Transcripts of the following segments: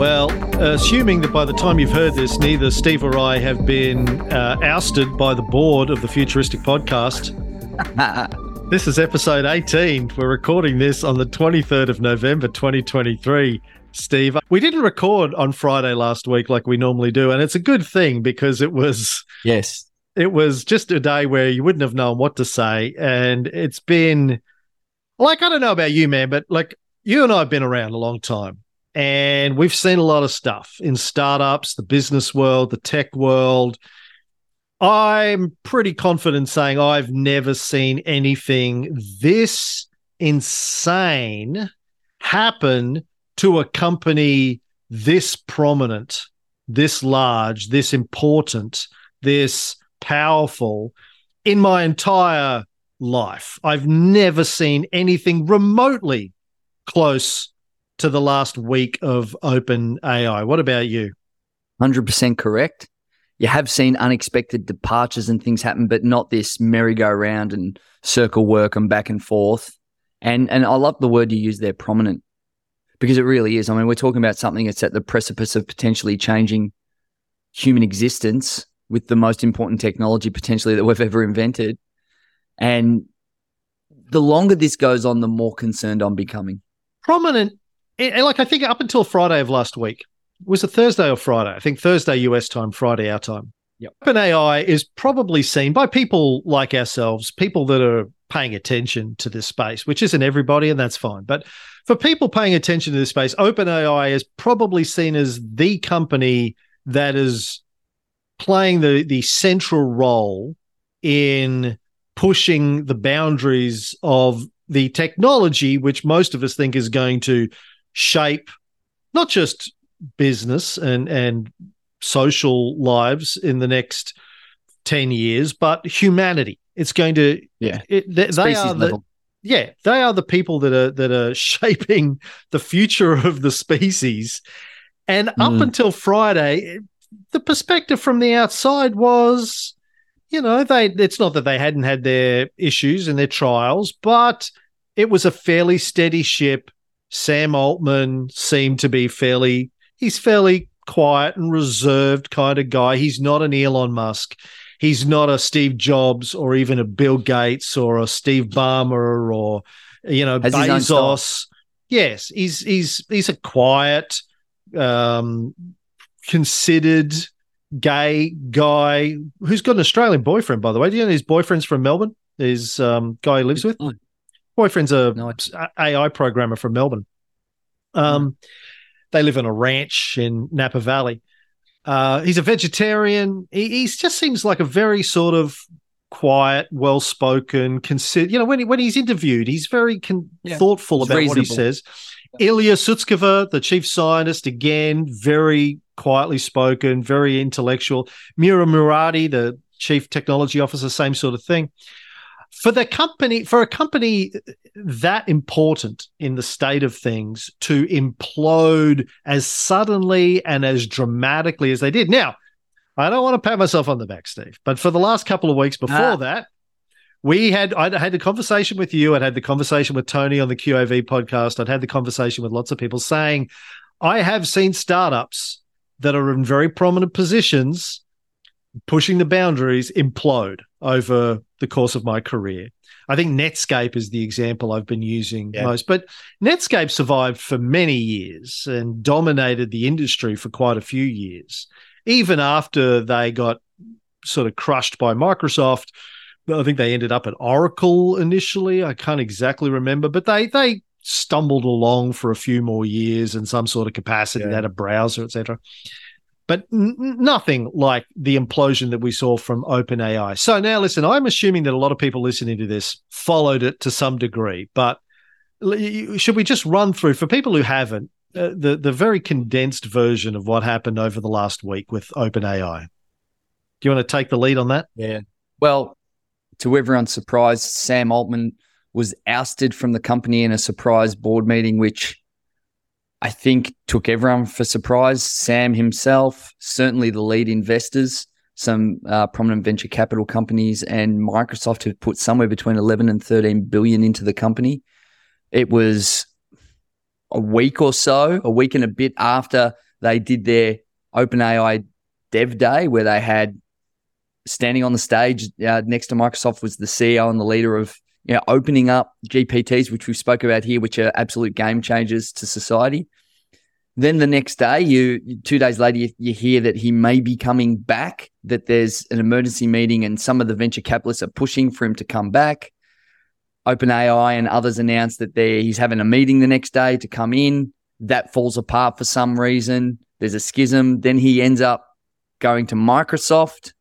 Well, assuming that by the time you've heard this, neither Steve or I have been uh, ousted by the board of the Futuristic Podcast, this is episode 18. We're recording this on the 23rd of November, 2023. Steve, we didn't record on Friday last week like we normally do, and it's a good thing because it was yes, it was just a day where you wouldn't have known what to say, and it's been like I don't know about you, man, but like you and I have been around a long time, and we've seen a lot of stuff in startups, the business world, the tech world. I'm pretty confident saying I've never seen anything this insane happen to a company this prominent, this large, this important, this powerful in my entire life. I've never seen anything remotely close to the last week of OpenAI. What about you? 100% correct. You have seen unexpected departures and things happen, but not this merry-go-round and circle work and back and forth. And and I love the word you use there, prominent because it really is. I mean, we're talking about something that's at the precipice of potentially changing human existence with the most important technology potentially that we've ever invented. And the longer this goes on, the more concerned I'm becoming. Prominent, and like I think up until Friday of last week, was it Thursday or Friday? I think Thursday US time, Friday our time. Yep. OpenAI is probably seen by people like ourselves, people that are paying attention to this space, which isn't everybody, and that's fine. But for people paying attention to this space, OpenAI is probably seen as the company that is playing the the central role in pushing the boundaries of the technology, which most of us think is going to shape not just business and and social lives in the next 10 years but humanity it's going to yeah it, they, they are the, level yeah, they are the people that are that are shaping the future of the species. And mm. up until Friday, the perspective from the outside was, you know, they it's not that they hadn't had their issues and their trials, but it was a fairly steady ship. Sam Altman seemed to be fairly he's fairly quiet and reserved kind of guy. He's not an Elon Musk he's not a Steve Jobs or even a Bill Gates or a Steve Ballmer or you know Has Bezos. Yes, he's he's he's a quiet, um, considered gay guy who's got an Australian boyfriend, by the way. Do you know his boyfriend's from Melbourne? His um, guy he lives with. Boyfriend's a no, AI programmer from Melbourne. Um, they live in a ranch in Napa Valley. Uh, he's a vegetarian. He, he just seems like a very sort of quiet, well spoken, consider. You know, when he, when he's interviewed, he's very con- yeah. thoughtful about reasonable. what he says. Yeah. Ilya Sutskever, the chief scientist, again, very quietly spoken, very intellectual. Mira Murati, the chief technology officer, same sort of thing for the company for a company that important in the state of things to implode as suddenly and as dramatically as they did now i don't want to pat myself on the back steve but for the last couple of weeks before ah. that we had i had the conversation with you i'd had the conversation with tony on the qav podcast i'd had the conversation with lots of people saying i have seen startups that are in very prominent positions pushing the boundaries implode over the course of my career. I think Netscape is the example I've been using yeah. most, but Netscape survived for many years and dominated the industry for quite a few years, even after they got sort of crushed by Microsoft. I think they ended up at Oracle initially. I can't exactly remember, but they they stumbled along for a few more years in some sort of capacity. Yeah. They had a browser, etc but n- nothing like the implosion that we saw from OpenAI. So now, listen, I'm assuming that a lot of people listening to this followed it to some degree, but should we just run through for people who haven't uh, the the very condensed version of what happened over the last week with OpenAI? Do you want to take the lead on that? Yeah. Well, to everyone's surprise, Sam Altman was ousted from the company in a surprise board meeting, which I think took everyone for surprise. Sam himself, certainly the lead investors, some uh, prominent venture capital companies, and Microsoft have put somewhere between 11 and 13 billion into the company. It was a week or so, a week and a bit after they did their OpenAI Dev Day where they had standing on the stage uh, next to Microsoft was the CEO and the leader of you know, opening up GPTs, which we spoke about here, which are absolute game changers to society. Then the next day, you two days later, you, you, hear that he may be coming back. That there's an emergency meeting, and some of the venture capitalists are pushing for him to come back. OpenAI and others announced that he's having a meeting the next day to come in. That falls apart for some reason. There's a schism. Then he ends up going to Microsoft,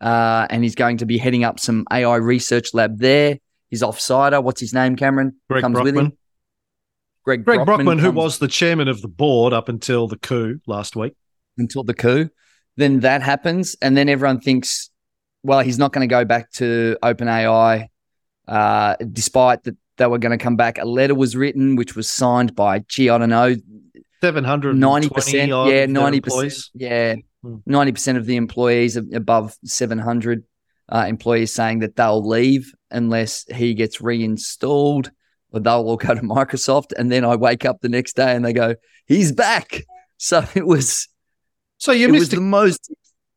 uh, and he's going to be heading up some AI research lab there. He's offsider. What's his name, Cameron? Greg Comes Brockman. with him. Greg, Greg Brockman, Brockman who was the chairman of the board up until the coup last week. Until the coup. Then that happens. And then everyone thinks, well, he's not going to go back to OpenAI, uh, despite that they were going to come back. A letter was written, which was signed by, gee, I don't know, 790 yeah, 90%. Yeah, 90% hmm. of the employees above 700 uh, employees saying that they'll leave unless he gets reinstalled or they'll all go to Microsoft. And then I wake up the next day and they go, he's back. So it was. So you missed a, the most.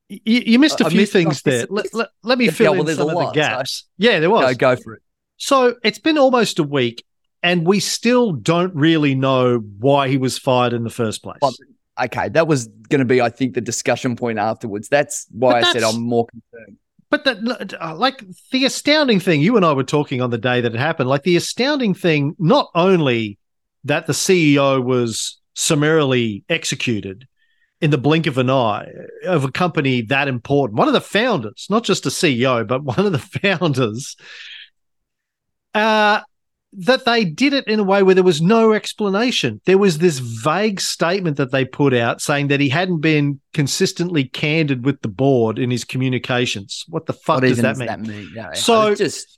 You, you missed a few missed, things there. Let, let, let, me fill yeah, well, in some of lot, the gaps. So yeah, there was. Go, go for it. So it's been almost a week, and we still don't really know why he was fired in the first place. Well, okay, that was going to be, I think, the discussion point afterwards. That's why I said I'm more concerned. But the, uh, like the astounding thing, you and I were talking on the day that it happened. Like the astounding thing, not only that the CEO was summarily executed in the blink of an eye of a company that important, one of the founders, not just a CEO, but one of the founders, uh, that they did it in a way where there was no explanation. There was this vague statement that they put out saying that he hadn't been consistently candid with the board in his communications. What the fuck what does that mean? That mean? Yeah, so just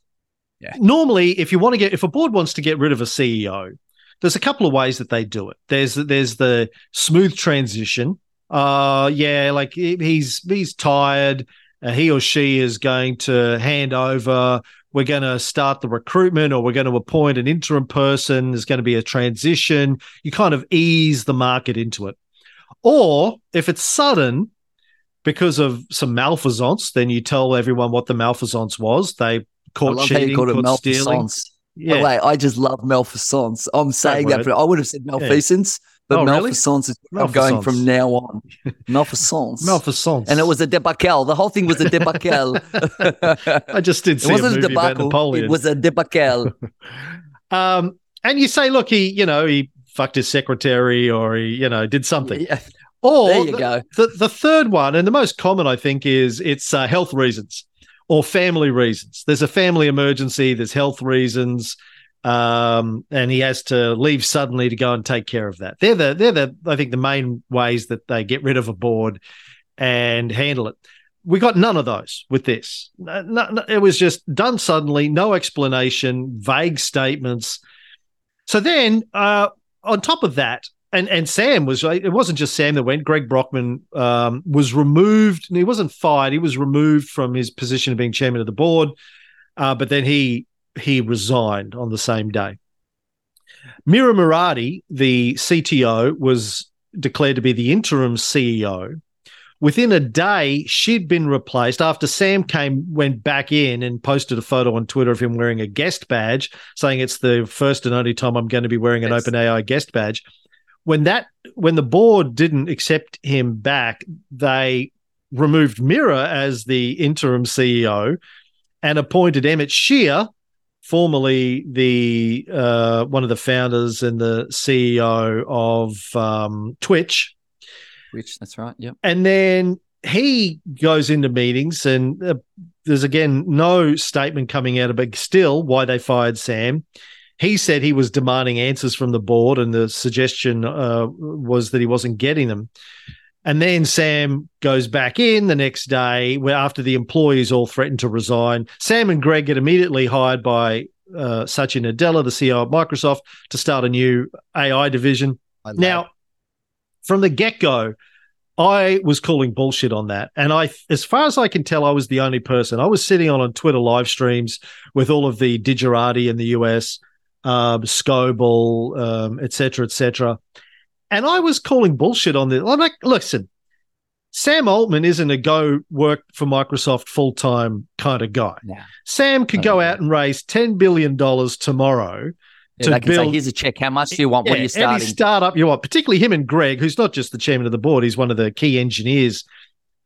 yeah. normally, if you want to get if a board wants to get rid of a CEO, there's a couple of ways that they do it. There's there's the smooth transition. Uh, yeah, like he's he's tired. Uh, he or she is going to hand over we're going to start the recruitment or we're going to appoint an interim person. There's going to be a transition. You kind of ease the market into it. Or if it's sudden, because of some malfeasance, then you tell everyone what the malfeasance was. They caught cheating, caught stealing. Yeah. wait, I just love malfeasance. I'm saying that, but I would have said malfeasance. Yeah. But oh, malfeasance is I'm going from now on. Malfeasance. malfeasance. And it was a debacle. The whole thing was a debacle. I just did see it wasn't a, a debacle. Napoleon. It was a debacle. um, and you say, look, he, you know, he fucked his secretary or he, you know, did something. Yeah. Or there you the, go. The, the third one, and the most common, I think, is it's uh, health reasons or family reasons. There's a family emergency, there's health reasons um, and he has to leave suddenly to go and take care of that. They're the they're the I think the main ways that they get rid of a board and handle it. We got none of those with this. No, no, it was just done suddenly, no explanation, vague statements. So then, uh, on top of that, and and Sam was it wasn't just Sam that went. Greg Brockman um, was removed. He wasn't fired. He was removed from his position of being chairman of the board. Uh, but then he he resigned on the same day. Mira Murati, the CTO, was declared to be the interim CEO. Within a day, she'd been replaced after Sam came, went back in and posted a photo on Twitter of him wearing a guest badge, saying it's the first and only time I'm going to be wearing an yes. OpenAI guest badge. When that, when the board didn't accept him back, they removed Mira as the interim CEO and appointed Emmett Shear, formerly the uh, one of the founders and the CEO of um, Twitch. Twitch, that's right. Yep. And then he goes into meetings, and uh, there's again no statement coming out of it. Still, why they fired Sam. He said he was demanding answers from the board, and the suggestion uh, was that he wasn't getting them. And then Sam goes back in the next day where after the employees all threaten to resign. Sam and Greg get immediately hired by uh, Satya Nadella, the CEO of Microsoft, to start a new AI division. Now, from the get go, I was calling bullshit on that. And I, as far as I can tell, I was the only person. I was sitting on, on Twitter live streams with all of the Digerati in the US, um, Scoble, um, et cetera, et cetera. And I was calling bullshit on this. I'm like, listen, Sam Altman isn't a go work for Microsoft full time kind of guy. Yeah. Sam could go out and raise $10 billion tomorrow Yeah, to they can say, build- here's a check. How much do you want? what are you any startup you want, particularly him and Greg, who's not just the chairman of the board, he's one of the key engineers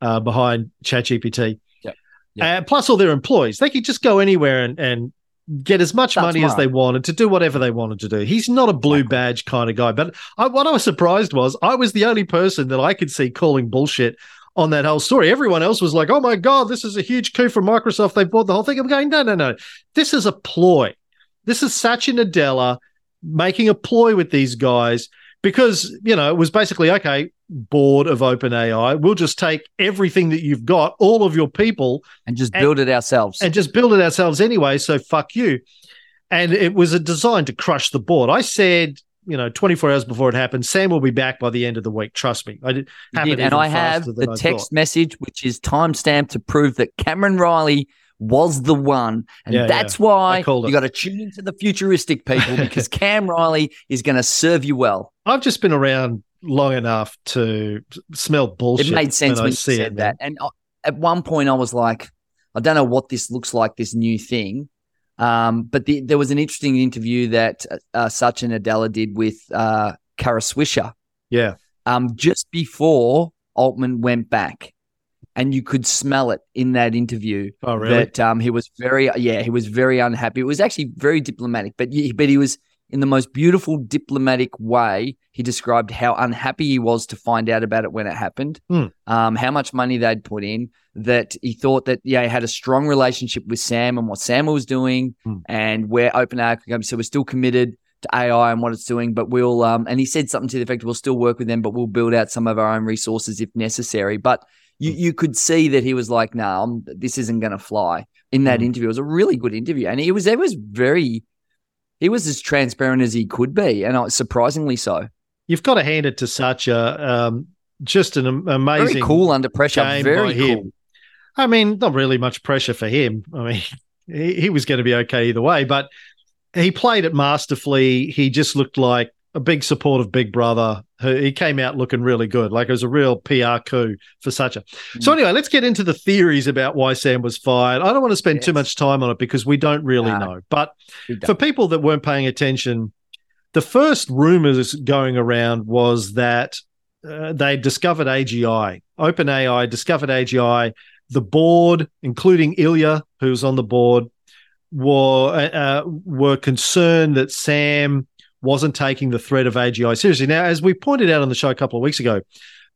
uh, behind ChatGPT. Yep. Yep. Uh, plus all their employees. They could just go anywhere and, and get as much Start money as they wanted to do whatever they wanted to do. He's not a blue badge kind of guy. But I, what I was surprised was I was the only person that I could see calling bullshit on that whole story. Everyone else was like, oh my God, this is a huge coup for Microsoft. They bought the whole thing. I'm going, no, no, no. This is a ploy. This is Satya Nadella making a ploy with these guys because, you know, it was basically, okay, board of OpenAI, we'll just take everything that you've got, all of your people, and just and- build it ourselves. and just build it ourselves anyway. So fuck you. And it was a design to crush the board. I said, you know, 24 hours before it happened, Sam will be back by the end of the week. Trust me. I did. Did, and I have the I text thought. message, which is timestamped to prove that Cameron Reilly was the one. And Yeah, that's yeah. why you got to tune into the futuristic people because Cam Reilly is going to serve you well. I've just been around long enough to smell bullshit. it made sense when, you said it, that. And I, at one point, I was like, I don't know what this looks like, this new thing. Um, but the, there was an interesting interview that uh, Satya Nadella did with uh, Kara Swisher Yeah. um, just before Altman went back. And you could smell it in that interview Oh, really? that um, he was very, yeah, he was very unhappy. It was actually very diplomatic, but he- but he was in the most beautiful diplomatic way. He described how unhappy he was to find out about it when it happened, Hmm. um, how much money they'd put in. That he thought that yeah, he had a strong relationship with Sam and what Sam was doing, Hmm. and where OpenAI could go. So we're still committed to AI and what it's doing, but we'll um, and he said something to the effect, we'll still work with them, but we'll build out some of our own resources if necessary. But you, you could see that he was like, no, I'm, this isn't going to fly in that Mm. interview. It was a really good interview. And he was, it was very, he was as transparent as he could be. And I, surprisingly so. You've got to hand it to Satya. Um, just an amazing. Very cool under pressure. game Very by him. I mean, not really much pressure for him. I mean, he, he was going to be okay either way, but he played it masterfully. He just looked like a big support of Big Brother. He he came out looking really good. Like it was a real PR coup for. So, Mm. anyway, let's get into the theories about why Sam was fired. I don't want to spend too much time on it because we don't really No. know. But for people that weren't paying attention, the first rumors going around was that uh, they discovered AGI. OpenAI discovered AGI. The board, including Ilya, who's on the board, were uh, were concerned that Sam wasn't taking the threat of AGI seriously. Now, as we pointed out on the show a couple of weeks ago,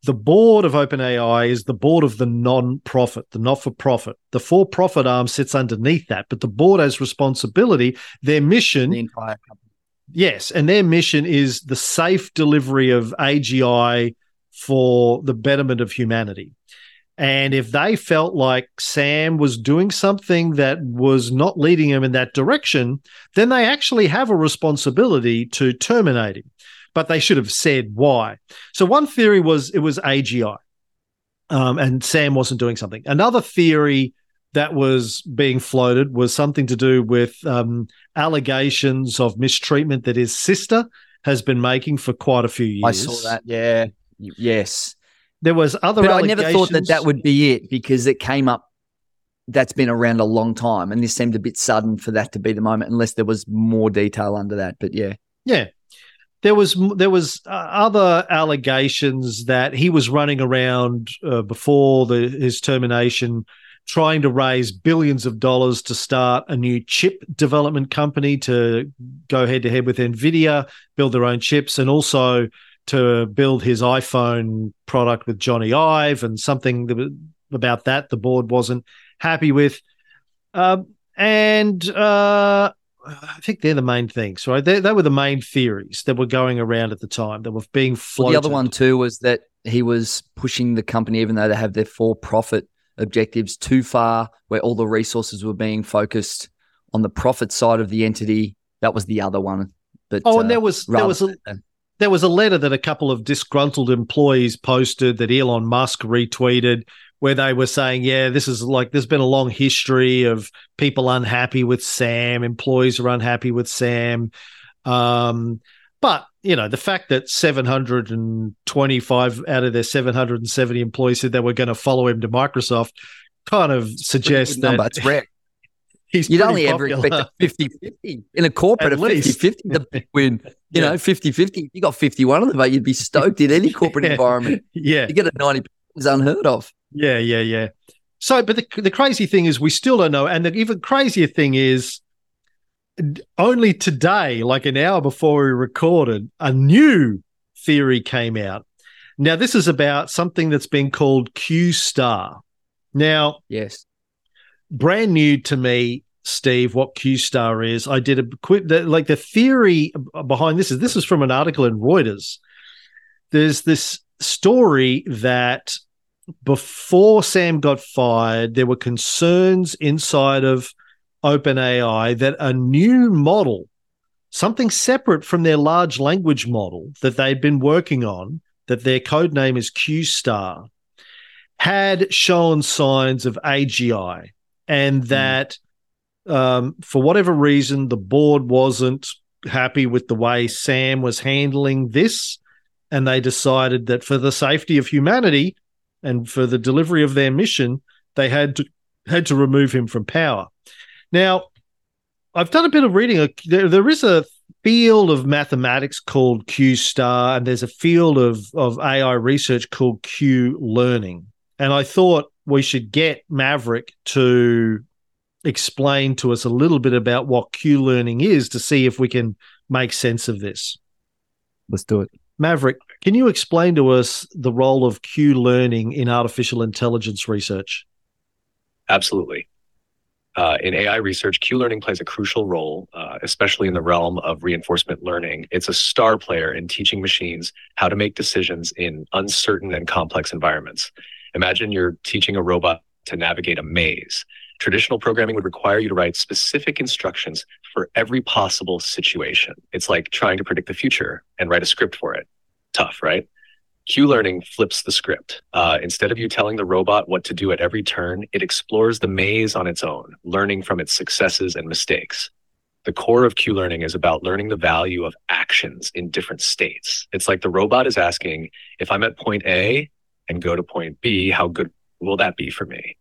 the board of OpenAI is the board of the non-profit, the not-for-profit. The for-profit arm sits underneath that, but the board has responsibility. Their mission The entire company. Yes, and their mission is the safe delivery of AGI for the betterment of humanity. And if they felt like Sam was doing something that was not leading him in that direction, then they actually have a responsibility to terminate him. But they should have said why. So one theory was it was AGI, um, and Sam wasn't doing something. Another theory that was being floated was something to do with um, allegations of mistreatment that his sister has been making for quite a few years. I saw that. Yeah. Yes. There was other But I never thought that that would be it because it came up. That's been around a long time, and this seemed a bit sudden for that to be the moment, unless there was more detail under that. But yeah, Yeah. There was there was uh, other allegations that he was running around uh, before the, his termination, trying to raise billions of dollars to start a new chip development company to go head to head with Nvidia, build their own chips, and also to build his iPhone product with Jony Ive, and something that about that the board wasn't happy with. Um, and uh, I think they're the main things, right? They, they were the main theories that were going around at the time that were being Well, floated. the other one too was that he was pushing the company, even though they have their for-profit objectives, too far, where all the resources were being focused on the profit side of the entity. That was the other one. But Oh, uh, and there was there was a than- there was a letter that a couple of disgruntled employees posted that Elon Musk retweeted where they were saying, yeah, this is like there's been a long history of people unhappy with Sam, employees are unhappy with Sam. Um, But you know, the fact that 725 out of their 770 employees said they were going to follow him to Microsoft kind of suggests that number. it's rare. He's You'd only popular. ever expect a 50 50 in a corporate, At a 50 50 the big win. You yeah. know, 50 50. You got 51 of them, mate, you'd be stoked in any corporate yeah. environment. Yeah. You get a 90 is unheard of. Yeah, yeah, yeah. So, but the, the crazy thing is, we still don't know. And the even crazier thing is, only today, like an hour before we recorded, a new theory came out. Now, this is about something that's been called Q star. Now, yes, brand new to me, Steve, what Q star is. I did a quick, like the theory behind this is this is from an article in Reuters. There's this story that before Sam got fired, there were concerns inside of OpenAI that a new model, something separate from their large language model that they'd been working on, that their code name is Q Star, had shown signs of AGI, and hmm. that um, for whatever reason, the board wasn't happy with the way Sam was handling this. And they decided that for the safety of humanity and for the delivery of their mission, they had to had to remove him from power. Now, I've done a bit of reading. There, there is a field of mathematics called Q star, and there's a field of, of AI research called Q learning. And I thought we should get Maverick to explain to us a little bit about what Q learning is to see if we can make sense of this. Let's do it. Maverick, can you explain to us the role of Q learning in artificial intelligence research? Absolutely. Uh, in AI research, Q learning plays a crucial role, uh, especially in the realm of reinforcement learning. It's a star player in teaching machines how to make decisions in uncertain and complex environments. Imagine you're teaching a robot to navigate a maze. Traditional programming would require you to write specific instructions for every possible situation. It's like trying to predict the future and write a script for it. Tough, right? Q learning flips the script. Uh, instead of you telling the robot what to do at every turn, it explores the maze on its own, learning from its successes and mistakes. The core of Q learning is about learning the value of actions in different states. It's like the robot is asking, if I'm at point A and go to point B, how good will that be for me?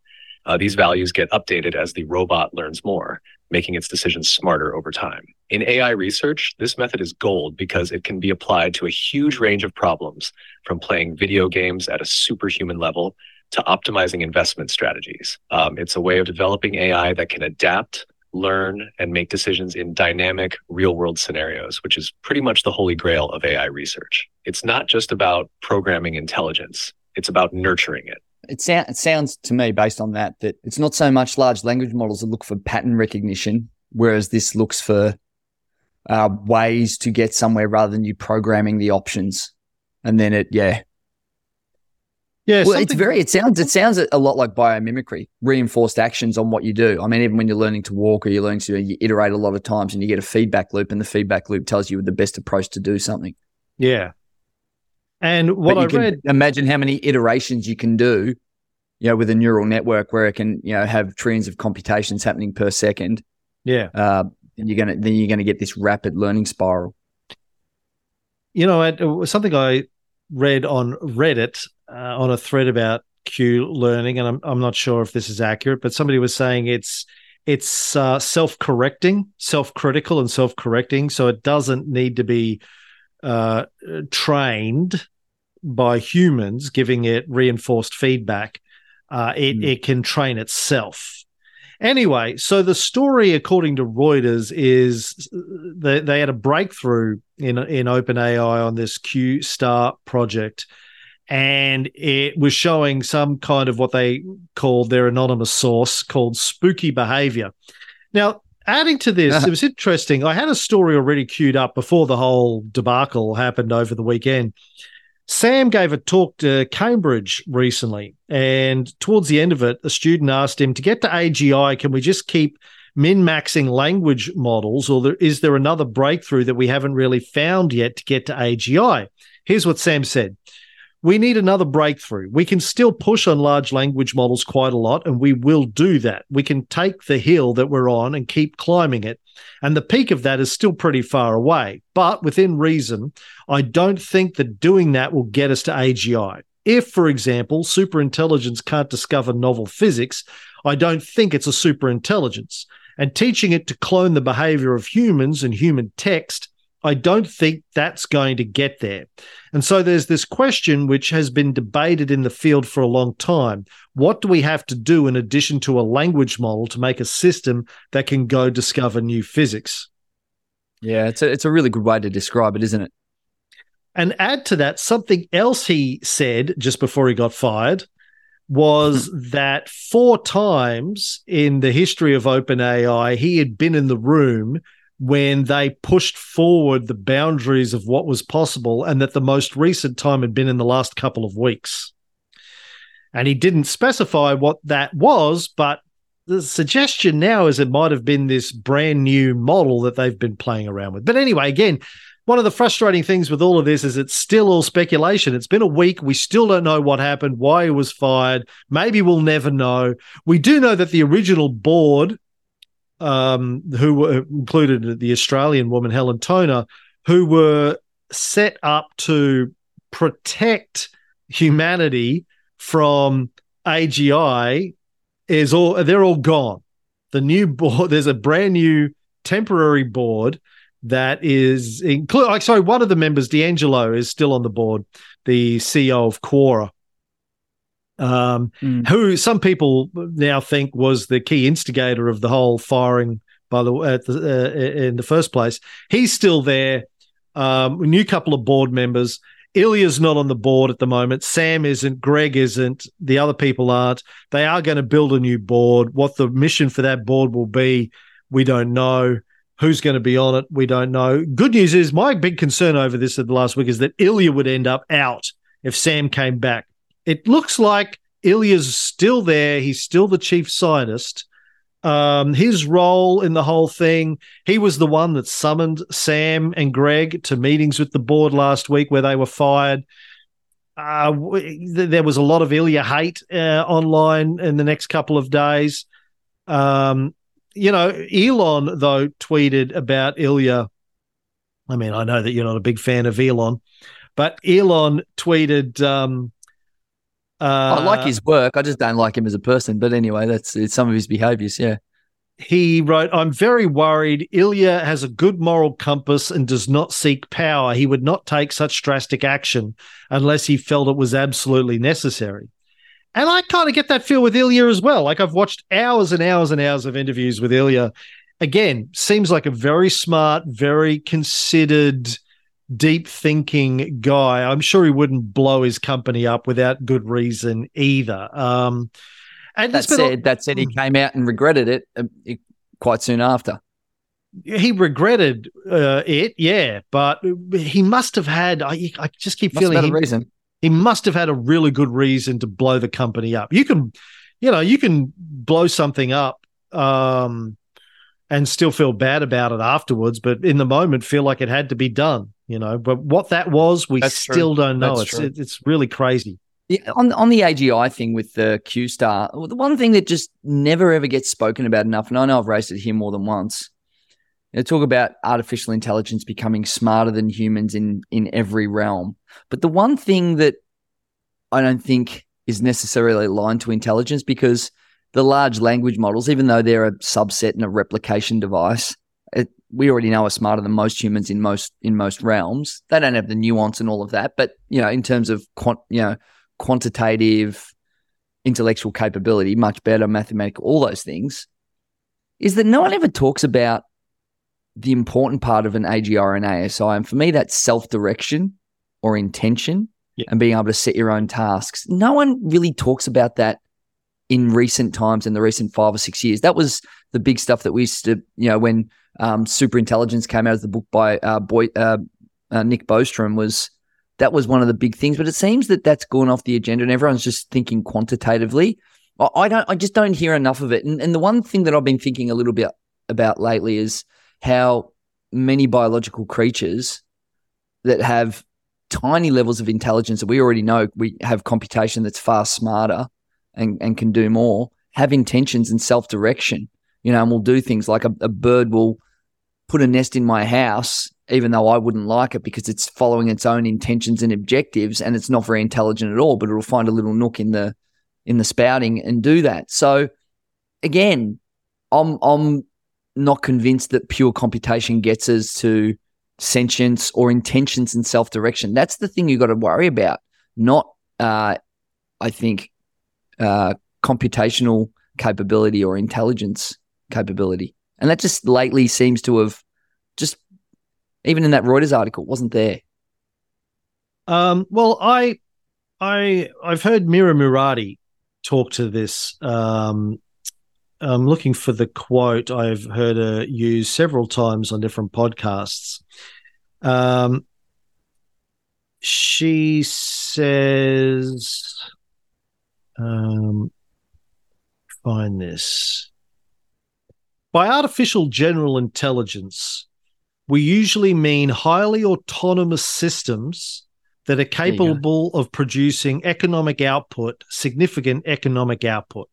Uh, these values get updated as the robot learns more, making its decisions smarter over time. In AI research, this method is gold because it can be applied to a huge range of problems, from playing video games at a superhuman level to optimizing investment strategies. Um, it's a way of developing AI that can adapt, learn, and make decisions in dynamic, real world scenarios, which is pretty much the holy grail of AI research. It's not just about programming intelligence, it's about nurturing it. It, so- it sounds to me, based on that, that it's not so much large language models that look for pattern recognition, whereas this looks for uh, ways to get somewhere rather than you programming the options. And then it, yeah. Yeah, well, it's very. It sounds. It sounds a lot like biomimicry, reinforced actions on what you do. I mean, even when you're learning to walk or you're learning to, you iterate a lot of times, and you get a feedback loop, and the feedback loop tells you the best approach to do something. Yeah, and what I read, imagine how many iterations you can do, you know, with a neural network where it can, you know, have trillions of computations happening per second. Yeah. Uh, and you're gonna then you're gonna get this rapid learning spiral. You know, it was something I read on Reddit uh, on a thread about Q learning, and I'm I'm not sure if this is accurate, but somebody was saying it's it's uh, self-correcting, self-critical, and self-correcting, so it doesn't need to be uh, trained by humans, giving it reinforced feedback. Uh, it mm. it can train itself. Anyway, so the story, according to Reuters, is they, they had a breakthrough in in OpenAI on this Q Star project, and it was showing some kind of what they called their anonymous source called spooky behavior. Now, adding to this, it was interesting. I had a story already queued up before the whole debacle happened over the weekend. Sam gave a talk to Cambridge recently, and towards the end of it, a student asked him to get to AGI, can we just keep min maxing language models, or there, is there another breakthrough that we haven't really found yet to get to AGI? Here's what Sam said we need another breakthrough. We can still push on large language models quite a lot, and we will do that. We can take the hill that we're on and keep climbing it. And the peak of that is still pretty far away. But within reason, I don't think that doing that will get us to AGI. If, for example, superintelligence can't discover novel physics, I don't think it's a superintelligence. And teaching it to clone the behavior of humans and human text I don't think that's going to get there. And so there's this question which has been debated in the field for a long time. What do we have to do in addition to a language model to make a system that can go discover new physics? Yeah, it's a, it's a really good way to describe it, isn't it? And add to that, something else he said just before he got fired was that four times in the history of OpenAI, he had been in the room when they pushed forward the boundaries of what was possible, and that the most recent time had been in the last couple of weeks. And he didn't specify what that was, but the suggestion now is it might have been this brand new model that they've been playing around with. But anyway, again, one of the frustrating things with all of this is it's still all speculation. It's been a week. We still don't know what happened, why he was fired. Maybe we'll never know. We do know that the original board um, who were included the Australian woman Helen Toner, who were set up to protect humanity from AGI, is all they're all gone. The new board, there's a brand new temporary board that is include. Like, sorry, one of the members, D'Angelo, is still on the board, the CEO of Quora um, mm. who some people now think was the key instigator of the whole firing by the, at the uh, in the first place. He's still there. Um, a new couple of board members. Ilya's not on the board at the moment. Sam isn't. Greg isn't. The other people aren't. They are going to build a new board. What the mission for that board will be, we don't know. Who's going to be on it? We don't know. Good news is my big concern over this at the last week is that Ilya would end up out if Sam came back it looks like Ilya's still there. He's still the chief scientist. Um, his role in the whole thing, he was the one that summoned Sam and Greg to meetings with the board last week where they were fired. Uh, there was a lot of Ilya hate uh, online in the next couple of days. Um, you know, Elon, though, tweeted about Ilya. I mean, I know that you're not a big fan of Elon, but Elon tweeted, um, uh, I like his work. I just don't like him as a person. But anyway, that's it's some of his behaviors. Yeah. He wrote, I'm very worried. Ilya has a good moral compass and does not seek power. He would not take such drastic action unless he felt it was absolutely necessary. And I kind of get that feel with Ilya as well. Like I've watched hours and hours and hours of interviews with Ilya. Again, seems like a very smart, very considered, deep thinking guy. I'm sure he wouldn't blow his company up without good reason either. Um, and that said, a- that said, he came out and regretted it uh, quite soon after. He regretted uh, it, yeah, but he must have had. I, I just keep must feeling he, reason. He must have had a really good reason to blow the company up. You can, you know, you can blow something up. Um, and still feel bad about it afterwards, but in the moment feel like it had to be done you know. But what that was, we That's still true. don't know. That's it's it's really crazy. Yeah, on on the AGI thing with the Q Star, the one thing that just never ever gets spoken about enough, and I know I've raised it here more than once. They talk about artificial intelligence becoming smarter than humans in in every realm, but the one thing that I don't think is necessarily aligned to intelligence because the large language models, even though they're a subset and a replication device, it, we already know are smarter than most humans in most in most realms. They don't have the nuance and all of that, but you know, in terms of quant, you know, quantitative intellectual capability, much better mathematical, all those things, is that no one ever talks about the important part of an AGI and ASI. And for me, that's self direction or intention yeah. and being able to set your own tasks. No one really talks about that in recent times, in the recent five or six years. That was the big stuff that we used to, you know, when um, Super Intelligence came out of the book by uh, Boy, uh, uh, Nick Bostrom was that was one of the big things. But it seems that that's gone off the agenda, and everyone's just thinking quantitatively. I, don't, I just don't hear enough of it. And, and the one thing that I've been thinking a little bit about lately is how many biological creatures that have tiny levels of intelligence that we already know we have computation that's far smarter and, and can do more, have intentions and self direction. You know, and we'll do things like a, a bird will put a nest in my house, even though I wouldn't like it because it's following its own intentions and objectives and it's not very intelligent at all, but it'll find a little nook in the in the spouting and do that. So again, I'm I'm not convinced that pure computation gets us to sentience or intentions and self direction. That's the thing you got to worry about, not, uh, I think, uh, computational capability or intelligence capability. And that just lately seems to have just, even in that Reuters article, wasn't there. Um, well, I, I, I've heard Mira Murati talk to this um, I'm looking for the quote I've heard her use several times on different podcasts. Um, she says, um, find this. By artificial general intelligence, we usually mean highly autonomous systems that are capable of producing economic output, significant economic output.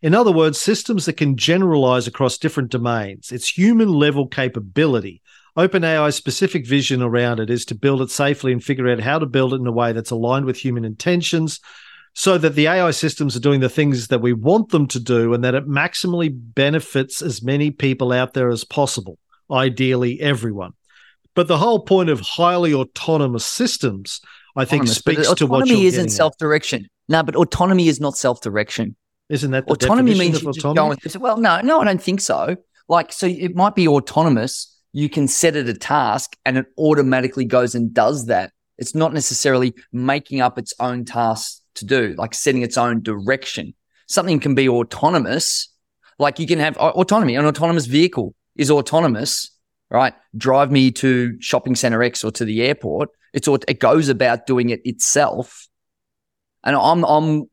In other words, systems that can generalize across different domains. It's human level capability. OpenAI's specific vision around it is to build it safely and figure out how to build it in a way that's aligned with human intentions so that the AI systems are doing the things that we want them to do and that it maximally benefits as many people out there as possible, ideally everyone. But the whole point of highly autonomous systems, I think, speaks to what autonomy isn't self-direction. No, but autonomy is not self-direction. Isn't that autonomy means you autonomy? just go well, no, no, I don't think so. Like, so it might be autonomous. You can set it a task and it automatically goes and does that. It's not necessarily making up its own tasks to do, like setting its own direction. Something can be autonomous. Like you can have uh, autonomy. An autonomous vehicle is autonomous, right? Drive me to shopping center X or to the airport. It's it goes about doing it itself. And I'm I'm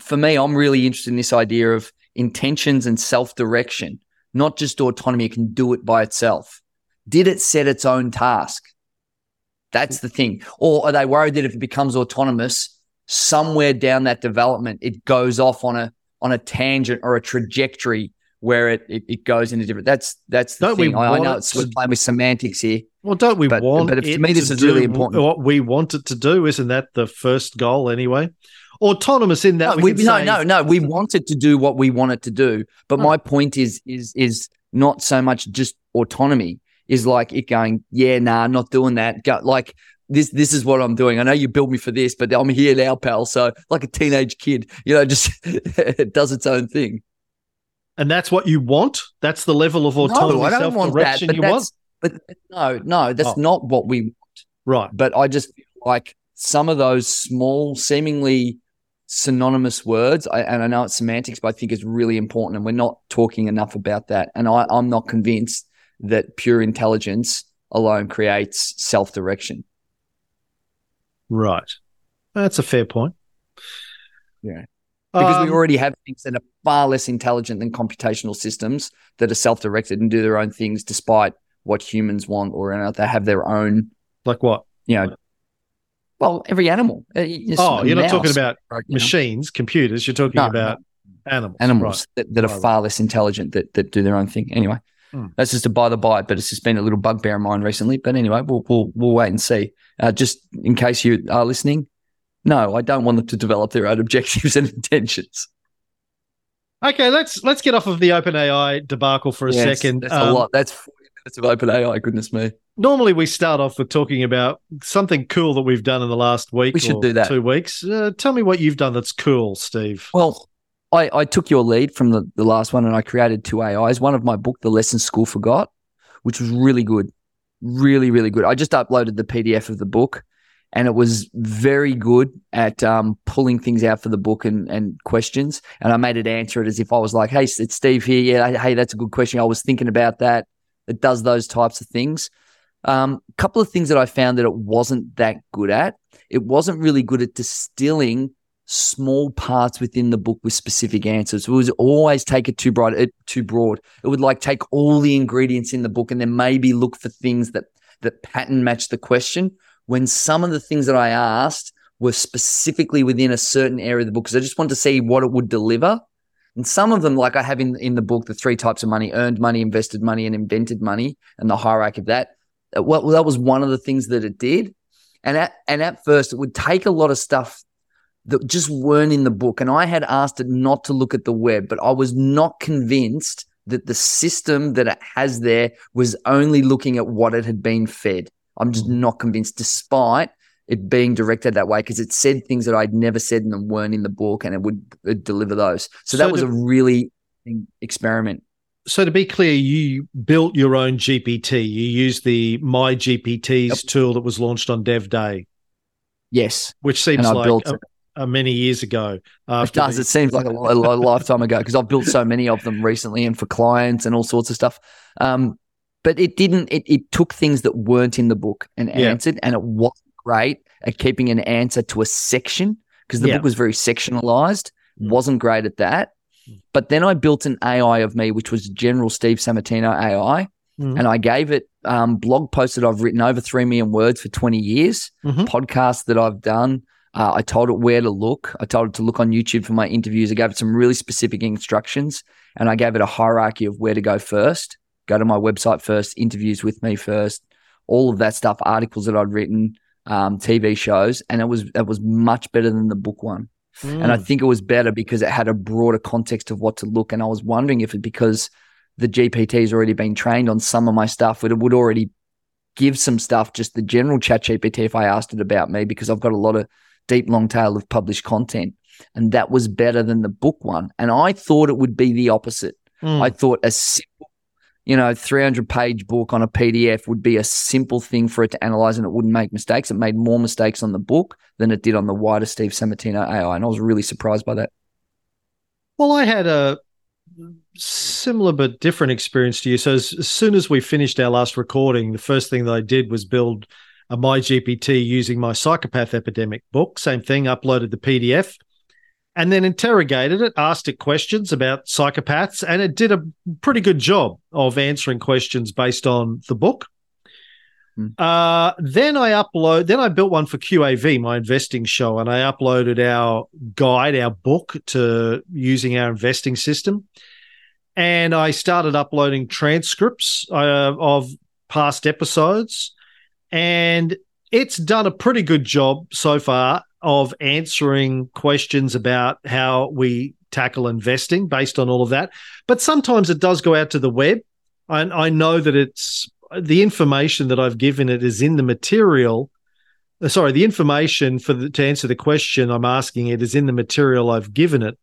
for me, I'm really interested in this idea of intentions and self direction, not just autonomy. It can do it by itself. Did it set its own task? That's mm. the thing. Or are they worried that if it becomes autonomous, somewhere down that development, it goes off on a on a tangent or a trajectory where it it, it goes in a different. That's that's the don't thing. I, I, know it's we're playing with semantics here. Well, don't we but, want? But to me, this is really important. What we want it to do, isn't that the first goal anyway? autonomous in that. No, we, we no, no, no. We want it to do what we want it to do. But oh. my point is, is, is not so much just autonomy. Is like it going, yeah, nah, not doing that. Go, like this, this is what I'm doing. I know you built me for this, but I'm here now, pal. So like a teenage kid, you know, just it does its own thing. And that's what you want. That's the level of autonomy, no, I don't want that, you want. But no, no, that's oh. not what we want. Right. But I just like some of those small, seemingly synonymous words. I, and I know it's semantics, but I think it's really important. And we're not talking enough about that. And I, I'm not convinced that pure intelligence alone creates self direction. Right. That's a fair point. Yeah. Because um, we already have things that are far less intelligent than computational systems that are self directed and do their own things despite what humans want or they have their own. Like what? You know, well, every animal. Uh, oh, you're not talking about machines, know. computers. You're talking no, about no. animals. Animals right. that, that, are far less intelligent that, that do their own thing. Anyway, hmm. that's just a by the by, but it's just been a little bugbear of mine recently. But anyway, we'll we'll, we'll wait and see. Uh, just in case you are listening, no, I don't want them to develop their own objectives and intentions. Okay, let's let's get off of the OpenAI debacle for a yes, second. That's um, a lot. That's 40 minutes of OpenAI. Goodness me normally we start off with talking about something cool that we've done in the last week. We should do that. Two weeks. Uh, tell me what you've done that's cool, Steve. Well, I, I took your lead from the, the last one and I created two AIs. One of my book, The Lessons School Forgot, which was really good. Really, really good. I just uploaded the PDF of the book and it was very good at um, pulling things out for the book and, and questions. And I made it answer it as if I was like, hey, it's Steve here. Yeah, hey, that's a good question. I was thinking about that. It does those types of things. A um, couple of things that I found that it wasn't that good at. It wasn't really good at distilling small parts within the book with specific answers. It was always take it too broad, it too broad. It would like take all the ingredients in the book and then maybe look for things that that pattern match the question when some of the things that I asked were specifically within a certain area of the book because I just wanted to see what it would deliver. And some of them, like I have in, in the book, the three types of money earned money, invested money, and invented money, and the hierarchy of that. Well, that was one of the things that it did. And at, and at first, it would take a lot of stuff that just weren't in the book. And I had asked it not to look at the web, but I was not convinced that the system that it has there was only looking at what it had been fed. I'm just mm. not convinced, despite it being directed that way, because it said things that I'd never said and them weren't in the book, and it would it'd deliver those. So, so that was to, a really experiment. So to be clear, you built your own GPT. You used the My GPTs yep. tool that was launched on Dev Day. Yes, which seems like a, a many years ago. It does. The- it seems like a, a, a lifetime ago because I've built so many of them recently and for clients and all sorts of stuff. Um, but it didn't. It, it took things that weren't in the book and yeah. answered, and it wasn't great at keeping an answer to a section because the yeah. book was very sectionalized. Mm. Wasn't great at that. But then I built an AI of me, which was General Steve Sammartino AI, mm. and I gave it um, blog posts that I've written over three million words for twenty years, mm-hmm. podcasts that I've done. Uh, I told it where to look. I told it to look on YouTube for my interviews. I gave it some really specific instructions, and I gave it a hierarchy of where to go first go to my website first, interviews with me first, all of that stuff, articles that I'd written, um, TV shows, and it was it was much better than the book one. Mm. And I think it was better because it had a broader context of what to look. And I was wondering if it because the GPT has already been trained on some of my stuff, it would already give some stuff, just the general chat GPT if I asked it about me, because I've got a lot of deep long tail of published content. And that was better than the book one. And I thought it would be the opposite. Mm. I thought a simple you know, 300 page book on a PDF would be a simple thing for it to analyze and it wouldn't make mistakes. It made more mistakes on the book than it did on the wider Steve Sammartino AI. And I was really surprised by that. Well, I had a similar but different experience to you. So as, as soon as we finished our last recording, the first thing that I did was build a my GPT using my psychopath epidemic book. Same thing, uploaded the PDF and then interrogated it, asked it questions about psychopaths, and it did a pretty good job of answering questions based on the book. Hmm. Uh, then I upload. Then I built one for QAV, my investing show, and I uploaded our guide, our book, to using our investing system. And I started uploading transcripts uh, of past episodes, and it's done a pretty good job so far of answering questions about how we tackle investing based on all of that. But sometimes it does go out to the web. I, I know that it's the information that I've given it is in the material. Uh, sorry, the information for the, to answer the question I'm asking it is in the material I've given it.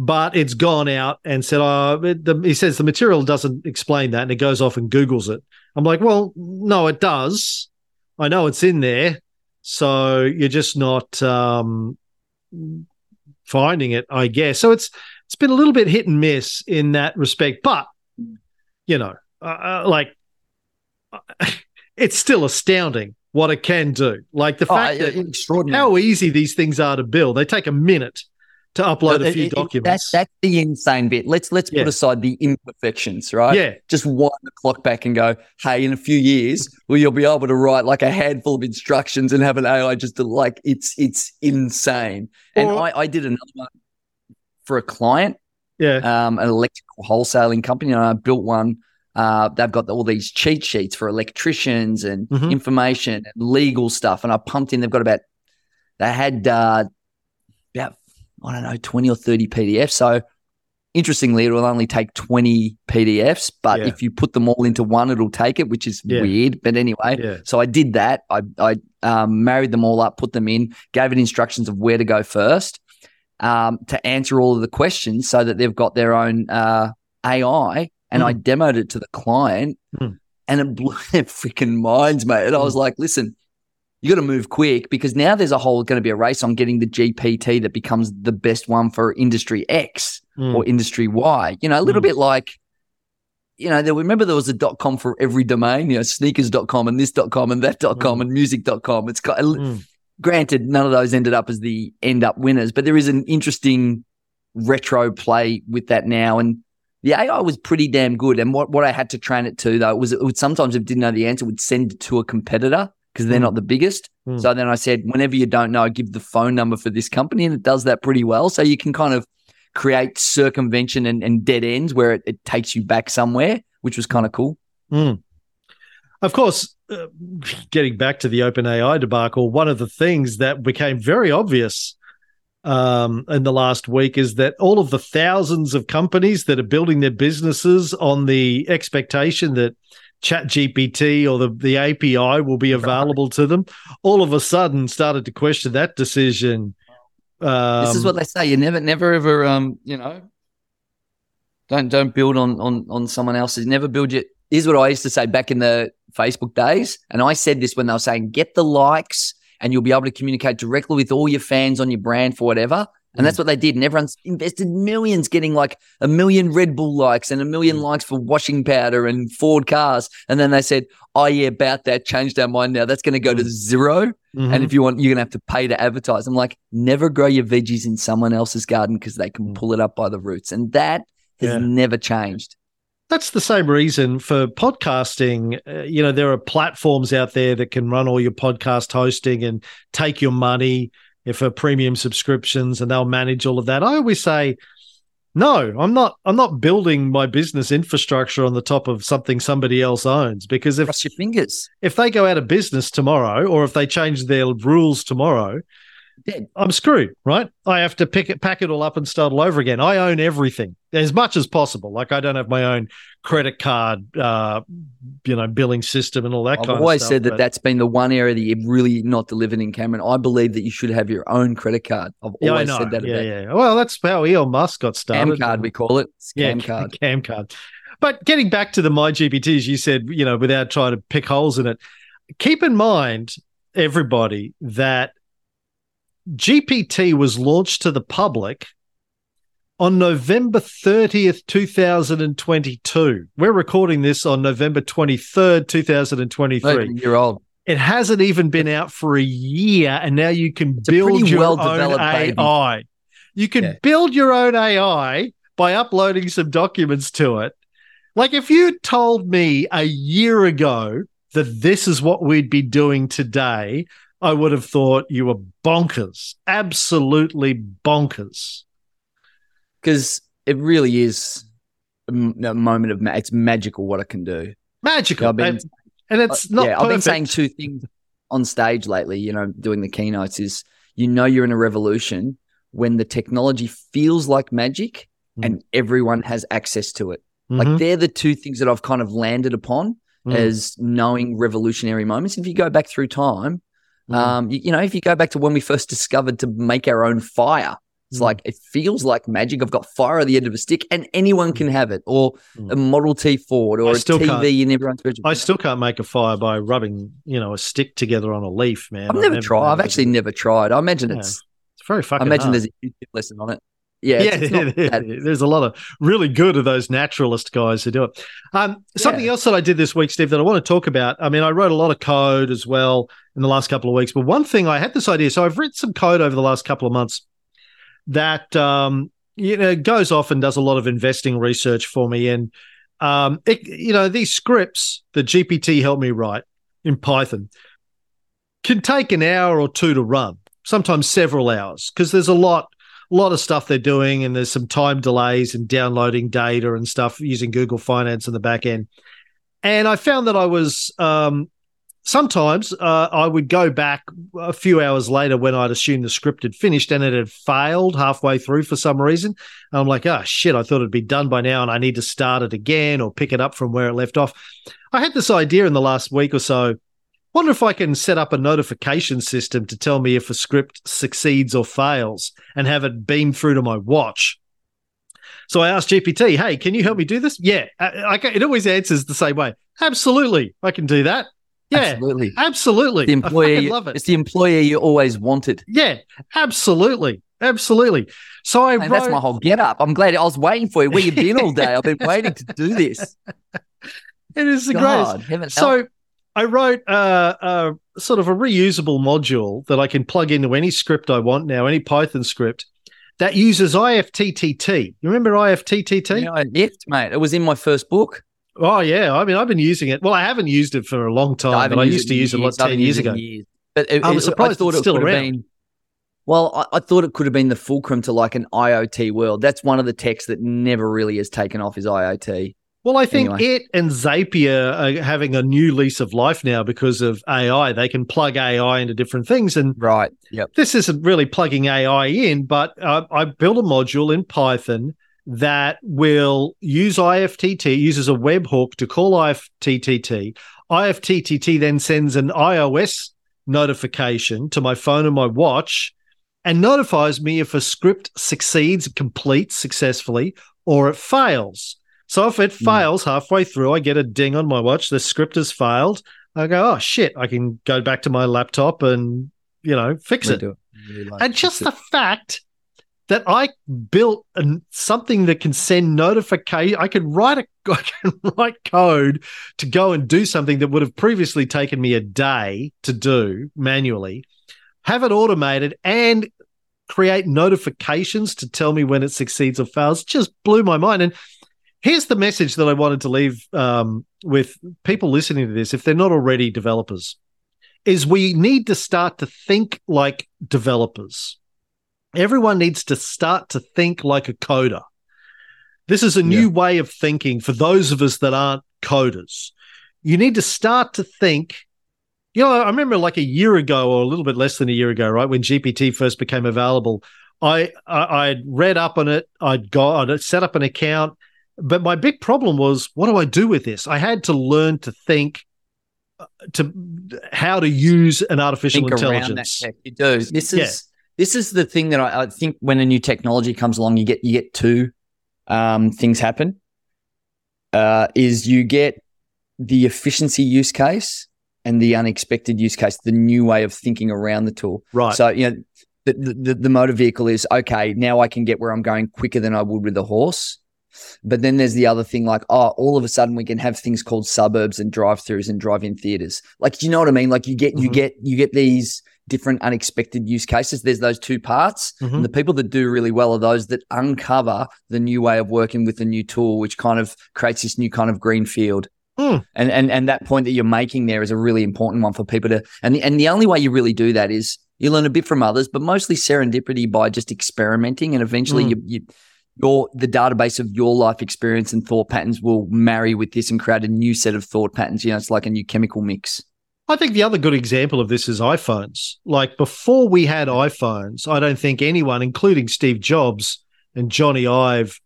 But it's gone out and said, "Oh, it, the, he says the material doesn't explain that," and it goes off and Google's it. I'm like, "Well, no, it does. I know it's in there. So you're just not um, finding it, I guess. So it's it's been a little bit hit and miss in that respect, but you know, uh, uh like it's still astounding what it can do. Like the oh, fact that how easy these things are to build. They take a minute to upload a few it, documents. That's that's the insane bit. Let's let's yeah. put aside the imperfections, right? Yeah. Just wind the clock back and go, hey, in a few years, well, you'll be able to write like a handful of instructions and have an AI just to like it's it's insane. And I, I did another one for a client, yeah, um, an electrical wholesaling company, and I built one. Uh, they've got all these cheat sheets for electricians and mm-hmm. information and legal stuff, and I pumped in. They've got about they had uh, I don't know, 20 or 30 PDFs. So interestingly, it will only take 20 PDFs, but yeah. if you put them all into one, it'll take it, which is yeah. weird. But anyway, yeah. so I did that. I, I um, married them all up, put them in, gave it instructions of where to go first um, to answer all of the questions so that they've got their own uh, AI. And mm. I demoed it to the client mm. and it blew their freaking minds, mate. And. I was hmm. like, listen, you got to move quick because now there's a whole going to be a race on getting the GPT that becomes the best one for industry X mm. or industry Y. You know, a little mm. bit like, you know, there, remember there was a dot com for every domain, you know, sneakers.com and this.com and that.com mm. and music.com. It's got, mm. granted, none of those ended up as the end up winners, but there is an interesting retro play with that now. And the AI was pretty damn good. And what, what I had to train it to, though, was it would sometimes, if it didn't know the answer, would send it to a competitor because they're Mm. not the biggest. Mm. So then I said, whenever you don't know, give the phone number for this company, and it does that pretty well. So you can kind of create circumvention and, and dead ends where it, it takes you back somewhere, which was kind of cool. Mm. Of course, uh, getting back to the OpenAI debacle, one of the things that became very obvious um, in the last week is that all of the thousands of companies that are building their businesses on the expectation that ChatGPT or the, the API will be available to them, all of a sudden started to question that decision. Um, this is what they say. You never, never ever, um, you know, don't don't build on on on someone else's. Never build your. Here's what I used to say back in the Facebook days, and I said this when they were saying, "Get the likes, and you'll be able to communicate directly with all your fans on your brand for whatever." And that's what they did. And everyone's invested millions getting like a million Red Bull likes and a million likes for washing powder and Ford cars. And then they said, oh, yeah, about that, changed our mind now. That's going to go to zero. mhm. And if you want, you're going to have to pay to advertise. I'm like, never grow your veggies in someone else's garden because they can pull it up by the roots. And that has Yeah. never changed. That's the same reason for podcasting. Uh, you know, there are platforms out there that can run all your podcast hosting and take your money for premium subscriptions and they'll manage all of that. I always say, no, I'm not I'm not building my business infrastructure on the top of something somebody else owns because if Cross your fingers. if they go out of business tomorrow or if they change their rules tomorrow. I'm screwed, right? I have to pick it, pack it all up and start all over again. I own everything as much as possible. Like I don't have my own credit card, uh, you know, billing system and all that I've kind always of stuff. said that that's been the one area that you've really not delivered in Cameron. I believe that you should have your own credit card. I've yeah, always said that yeah, about yeah. Well, that's how Elon Musk got started. Scam card, we call it. yeah, Scam card. Cam card. But getting back to the My GPTs, you said, you know, without trying to pick holes in it, keep in mind, everybody, that GPT was launched to the public on November 30th, 2022. We're recording this on November 23rd, 2023. You're old. It hasn't even been out for a year, and now you can a build your own AI. baby. You can Yeah. build your own AI by uploading some documents to it. Like if you told me a year ago that this is what we'd be doing today, I would have thought you were bonkers, absolutely bonkers. Because it really is a moment of ma- it's magical what it can do. Magical. Been- and, and it's not yeah, I've been saying two things on stage lately, you know, doing the keynotes is you know you're in a revolution when the technology feels like magic Mm. and everyone has access to it. Mhm, Like they're the two things that I've kind of landed upon mm, as knowing revolutionary moments. If you go back through time, mm. um, you, you know, if you go back to when we first discovered to make our own fire, it's Mm. like it feels like magic. I've got fire at the end of a stick, and anyone can have it, or Mm. a Model T Ford, or I a TV in everyone's bedroom. I still can't make a fire by rubbing, you know, a stick together on a leaf, man. I've I've never tried. I've actually it. never tried. I imagine Yeah. it's. It's very fucking. I imagine hard. there's a YouTube lesson on it. Yeah, yeah, it's, it's not that- there's a lot of really good of those naturalist guys who do it. Um, something Yeah. else that I did this week, Steve, that I want to talk about. I mean, I wrote a lot of code as well in the last couple of weeks, but one thing I had this idea. So I've written some code over the last couple of months that um, you know goes off and does a lot of investing research for me, and um, it, you know these scripts that GPT helped me write in Python can take an hour or two to run, sometimes several hours, because there's a lot a lot of stuff they're doing, and there's some time delays and downloading data and stuff using Google Finance in the back end. And I found that I was um, sometimes uh, I would go back a few hours later when I'd assumed the script had finished and it had failed halfway through for some reason. And I'm like, oh shit, I thought it'd be done by now and I need to start it again or pick it up from where it left off. I had this idea in the last week or so. Wonder if I can set up a notification system to tell me if a script succeeds or fails and have it beam through to my watch. So I asked GPT, "Hey, can you help me do this?" Yeah, I, I it always answers the same way. Absolutely, I can do that. Yeah, absolutely. absolutely. The I love it. it's the employer you always wanted. Yeah, absolutely, absolutely. So I wrote, that's my whole get up. I'm glad I was waiting for you. Where you been all day? I've been waiting to do this. it is the greatest. God, help. So I wrote uh, a sort of a reusable module that I can plug into any script I want now, any Python script that uses IFTTT. You remember IFTTT? Yeah, it, mate. It was in my first book. Oh yeah, I mean I've been using it. Well, I haven't used it for a long time, I but I used to use it a lot ten years ago. Years. But it, I was surprised I thought it's it still around. Been, well, I, I, thought it could have been the fulcrum to like an IoT world. That's one of the techs that never really has taken off is IoT. Well, I think anyway. it and Zapier are having a new lease of life now because of AI. They can plug AI into different things, and right, yep. This isn't really plugging AI in, but uh, I built a module in Python that will use IFTTT, uses a webhook to call IFTTT. IFTTT then sends an iOS notification to my phone and my watch and notifies me if a script succeeds, completes successfully, or it fails. So if it hmm. fails halfway through, I get a ding on my watch. The script has failed. I go, oh shit! I can go back to my laptop and you know fix it. it. Really like and just the fact that I built an, something that can send notification. I can write a I can write code to go and do something that would have previously taken me a day to do manually. Have it automated and create notifications to tell me when it succeeds or fails. Just blew my mind. And here's the message that I wanted to leave um, with people listening to this, if they're not already developers, is we need to start to think like developers. Everyone needs to start to think like a coder. This is a new yeah. way of thinking for those of us that aren't coders. You need to start to think. You know, I remember like a year ago or a little bit less than a year ago, right, when GPT first became available. I I would read up on it. I'd got I'd set up an account, but my big problem was, what do I do with this? I had to learn to think uh, to how to use an artificial think intelligence. You do. This is yeah. this is the thing that I, I, think when a new technology comes along, you get you get two um, things happen. Uh, is you get the efficiency use case and the unexpected use case, the new way of thinking around the tool. Right. So you know, the, the, the motor vehicle is okay. Now I can get where I'm going quicker than I would with a horse. But then there's the other thing, like, oh, all of a sudden we can have things called suburbs and drive-throughs and drive-in theaters. Like, do you know what I mean? Like, you get, mm-hmm. you get, you get these different unexpected use cases. There's those two parts. Mm-hmm. And the people that do really well are those that uncover the new way of working with the new tool, which kind of creates this new kind of green field. Mm. And and and that point that you're making there is a really important one for people to and the, and the only way you really do that is you learn a bit from others, but mostly serendipity by just experimenting and eventually mm. you, you your the database of your life experience and thought patterns will marry with this and create a new set of thought patterns. You know, it's like a new chemical mix. I think the other good example of this is iPhones. Like before we had iPhones, I don't think anyone, including Steve Jobs and Jony Ive,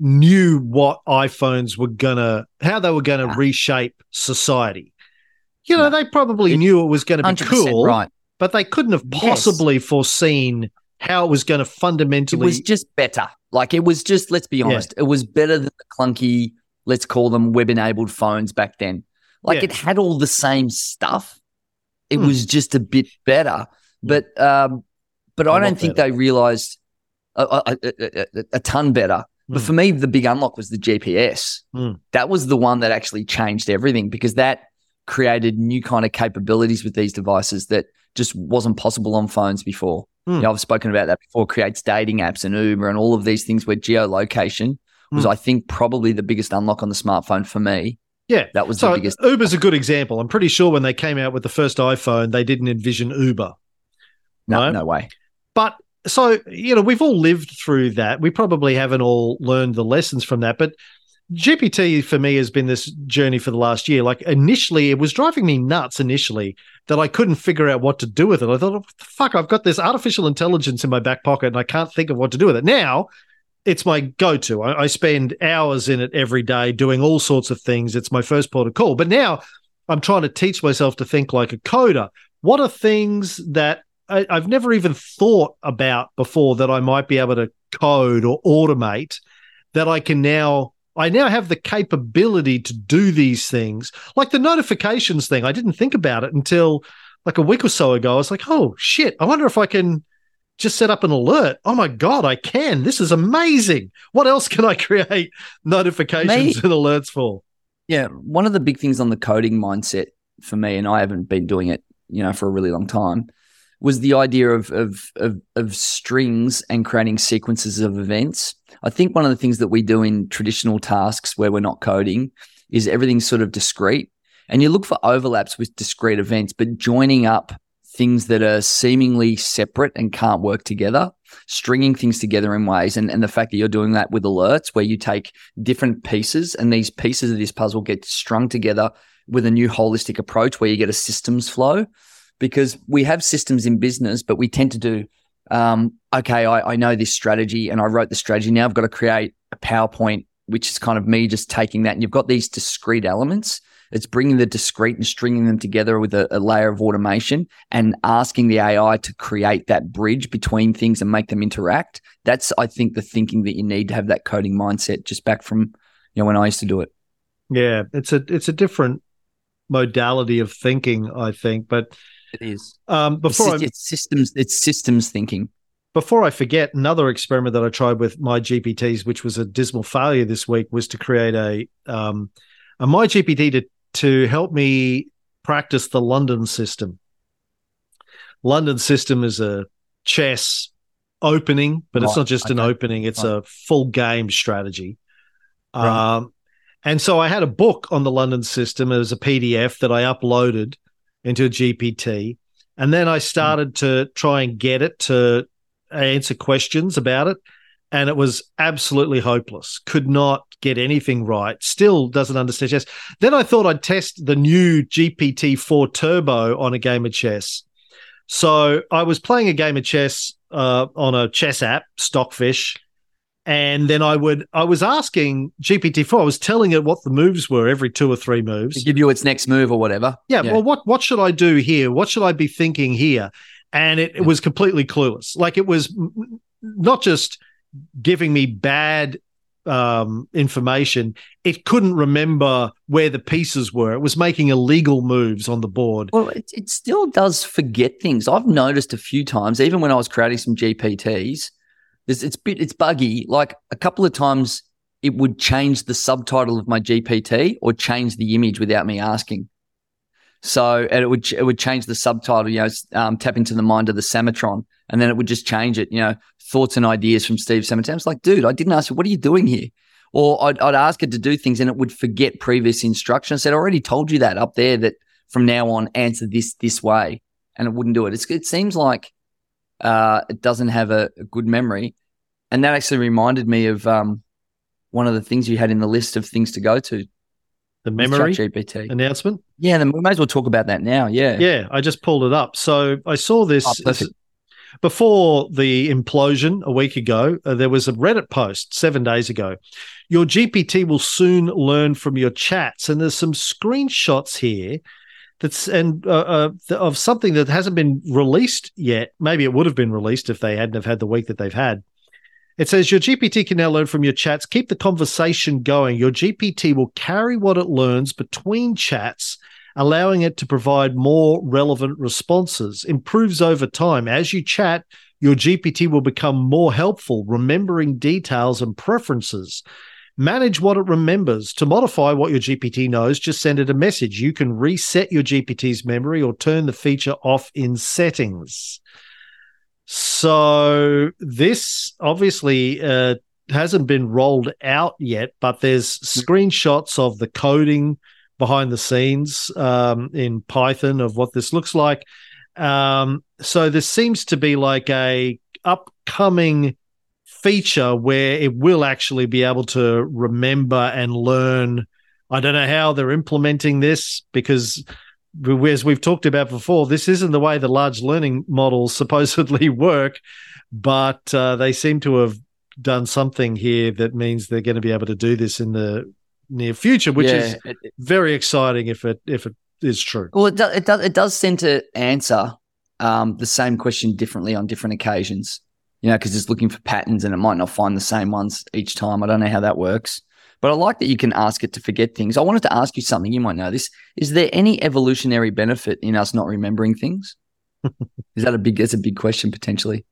knew what iPhones were gonna, how they were gonna reshape society. You know, they probably knew it was going to be cool, right? But they couldn't have possibly yes. foreseen how it was going to fundamentally. It was just better. Like it was just, let's be honest, yeah. it was better than the clunky, let's call them web enabled phones back then. Like yeah. it had all the same stuff. It hmm. was just a bit better. But um, but I don't think better. they realized a, a, a, a ton better. But hmm. for me, the big unlock was the GPS. Mm. That was the one that actually changed everything because that created new kind of capabilities with these devices that just wasn't possible on phones before. Mm. You know, I've spoken about that before. Creates dating apps and Uber and all of these things where geolocation was, mm. I think, probably the biggest unlock on the smartphone for me. Yeah, that was so the biggest. Uber's a good example. I'm pretty sure when they came out with the first iPhone, they didn't envision Uber. No, right? no way. But so you know, we've all lived through that. We probably haven't all learned the lessons from that, but GPT for me has been this journey for the last year. Like initially, it was driving me nuts initially that I couldn't figure out what to do with it. I thought, fuck, I've got this artificial intelligence in my back pocket and I can't think of what to do with it. Now it's my go to. I, I, spend hours in it every day doing all sorts of things. It's my first port of call. But now I'm trying to teach myself to think like a coder. What are things that I, I've never even thought about before that I might be able to code or automate that I can now I now have the capability to do these things. Like the notifications thing, I didn't think about it until like a week or so ago. I was like, oh shit, I wonder if I can just set up an alert. Oh my God, I can. This is amazing. What else can I create notifications and alerts for? Yeah. One of the big things on the coding mindset for me, and I haven't been doing it, you know, for a really long time, was the idea of, of, of, of strings and creating sequences of events. I think one of the things that we do in traditional tasks where we're not coding is everything's sort of discrete. And you look for overlaps with discrete events, but joining up things that are seemingly separate and can't work together, stringing things together in ways. And, and the fact that you're doing that with alerts, where you take different pieces and these pieces of this puzzle get strung together with a new holistic approach where you get a systems flow. Because we have systems in business, but we tend to do, um, okay, I, I know this strategy and I wrote the strategy. Now I've got to create a PowerPoint, which is kind of me just taking that. And you've got these discrete elements it's bringing the discrete and stringing them together with a, a, layer of automation and asking the AI to create that bridge between things and make them interact. That's, I think, the thinking that you need to have that coding mindset just back from, you know, when I used to do it. Yeah, it's a it's a different modality of thinking, I think, but it is. Um, before it's, it's systems, it's systems thinking before I forget, another experiment that I tried with my GPTs, which was a dismal failure this week, was to create a um, a my GPT to to help me practice the London system. London system is a chess opening, but right. it's not just okay. an opening, it's right. a full game strategy. Right. Um, and so I had a book on the London system as a PDF that I uploaded into a GPT. And then I started to try and get it to answer questions about it. And it was absolutely hopeless. Could not get anything right. Still doesn't understand chess. Then I thought I'd test the new GPT 4 Turbo on a game of chess. So I was playing a game of chess uh, on a chess app, Stockfish, and then I would I was asking GPT four. I was telling it what the moves were every two or three moves. To give you its next move or whatever. Yeah, yeah, Well, what what should I do here? What should I be thinking here? And it, it was completely clueless. Like it was not just giving me bad um, information, it couldn't remember where the pieces were. It was making illegal moves on the board. Well, it, it still does forget things. I've noticed a few times, even when I was creating some GPTs, it's, it's bit it's buggy. Like a couple of times, it would change the subtitle of my GPT or change the image without me asking. So and it would it would change the subtitle, you know, um, tap into the mind of the Samatron, and then it would just change it. You know, thoughts and ideas from Steve Samatron. It's like, dude, I didn't ask you. What are you doing here? Or I'd, I'd ask it to do things, and it would forget previous instructions. I said, I already told you that up there. That from now on, answer this this way, and it wouldn't do it. It's, it seems like uh, it doesn't have a, a, good memory, and that actually reminded me of um, one of the things you had in the list of things to go to the memory GPT announcement. Yeah, then we may as well talk about that now. Yeah, yeah. I just pulled it up. So I saw this oh, before the implosion a week ago. Uh, there was a Reddit post seven days ago. Your GPT will soon learn from your chats, and there's some screenshots here. That's and uh, uh, of something that hasn't been released yet. Maybe it would have been released if they hadn't have had the week that they've had. It says your GPT can now learn from your chats. Keep the conversation going. Your GPT will carry what it learns between chats, allowing it to provide more relevant responses. Improves over time. As you chat, your GPT will become more helpful, remembering details and preferences. Manage what it remembers. To modify what your GPT knows, just send it a message. You can reset your GPT's memory or turn the feature off in settings. So this obviously uh, hasn't been rolled out yet, but there's screenshots of the coding behind the scenes um, in Python of what this looks like. Um, so this seems to be like a upcoming feature where it will actually be able to remember and learn. I don't know how they're implementing this because as we've talked about before, this isn't the way the large learning models supposedly work, but uh, they seem to have done something here that means they're going to be able to do this in the near future, which yeah, is very exciting if it if it is true. Well, it does it does, it does tend to answer um, the same question differently on different occasions. You know, because it's looking for patterns and it might not find the same ones each time. I don't know how that works. But I like that you can ask it to forget things. I wanted to ask you something. You might know this. Is there any evolutionary benefit in us not remembering things? Is that a big? That's a big question potentially.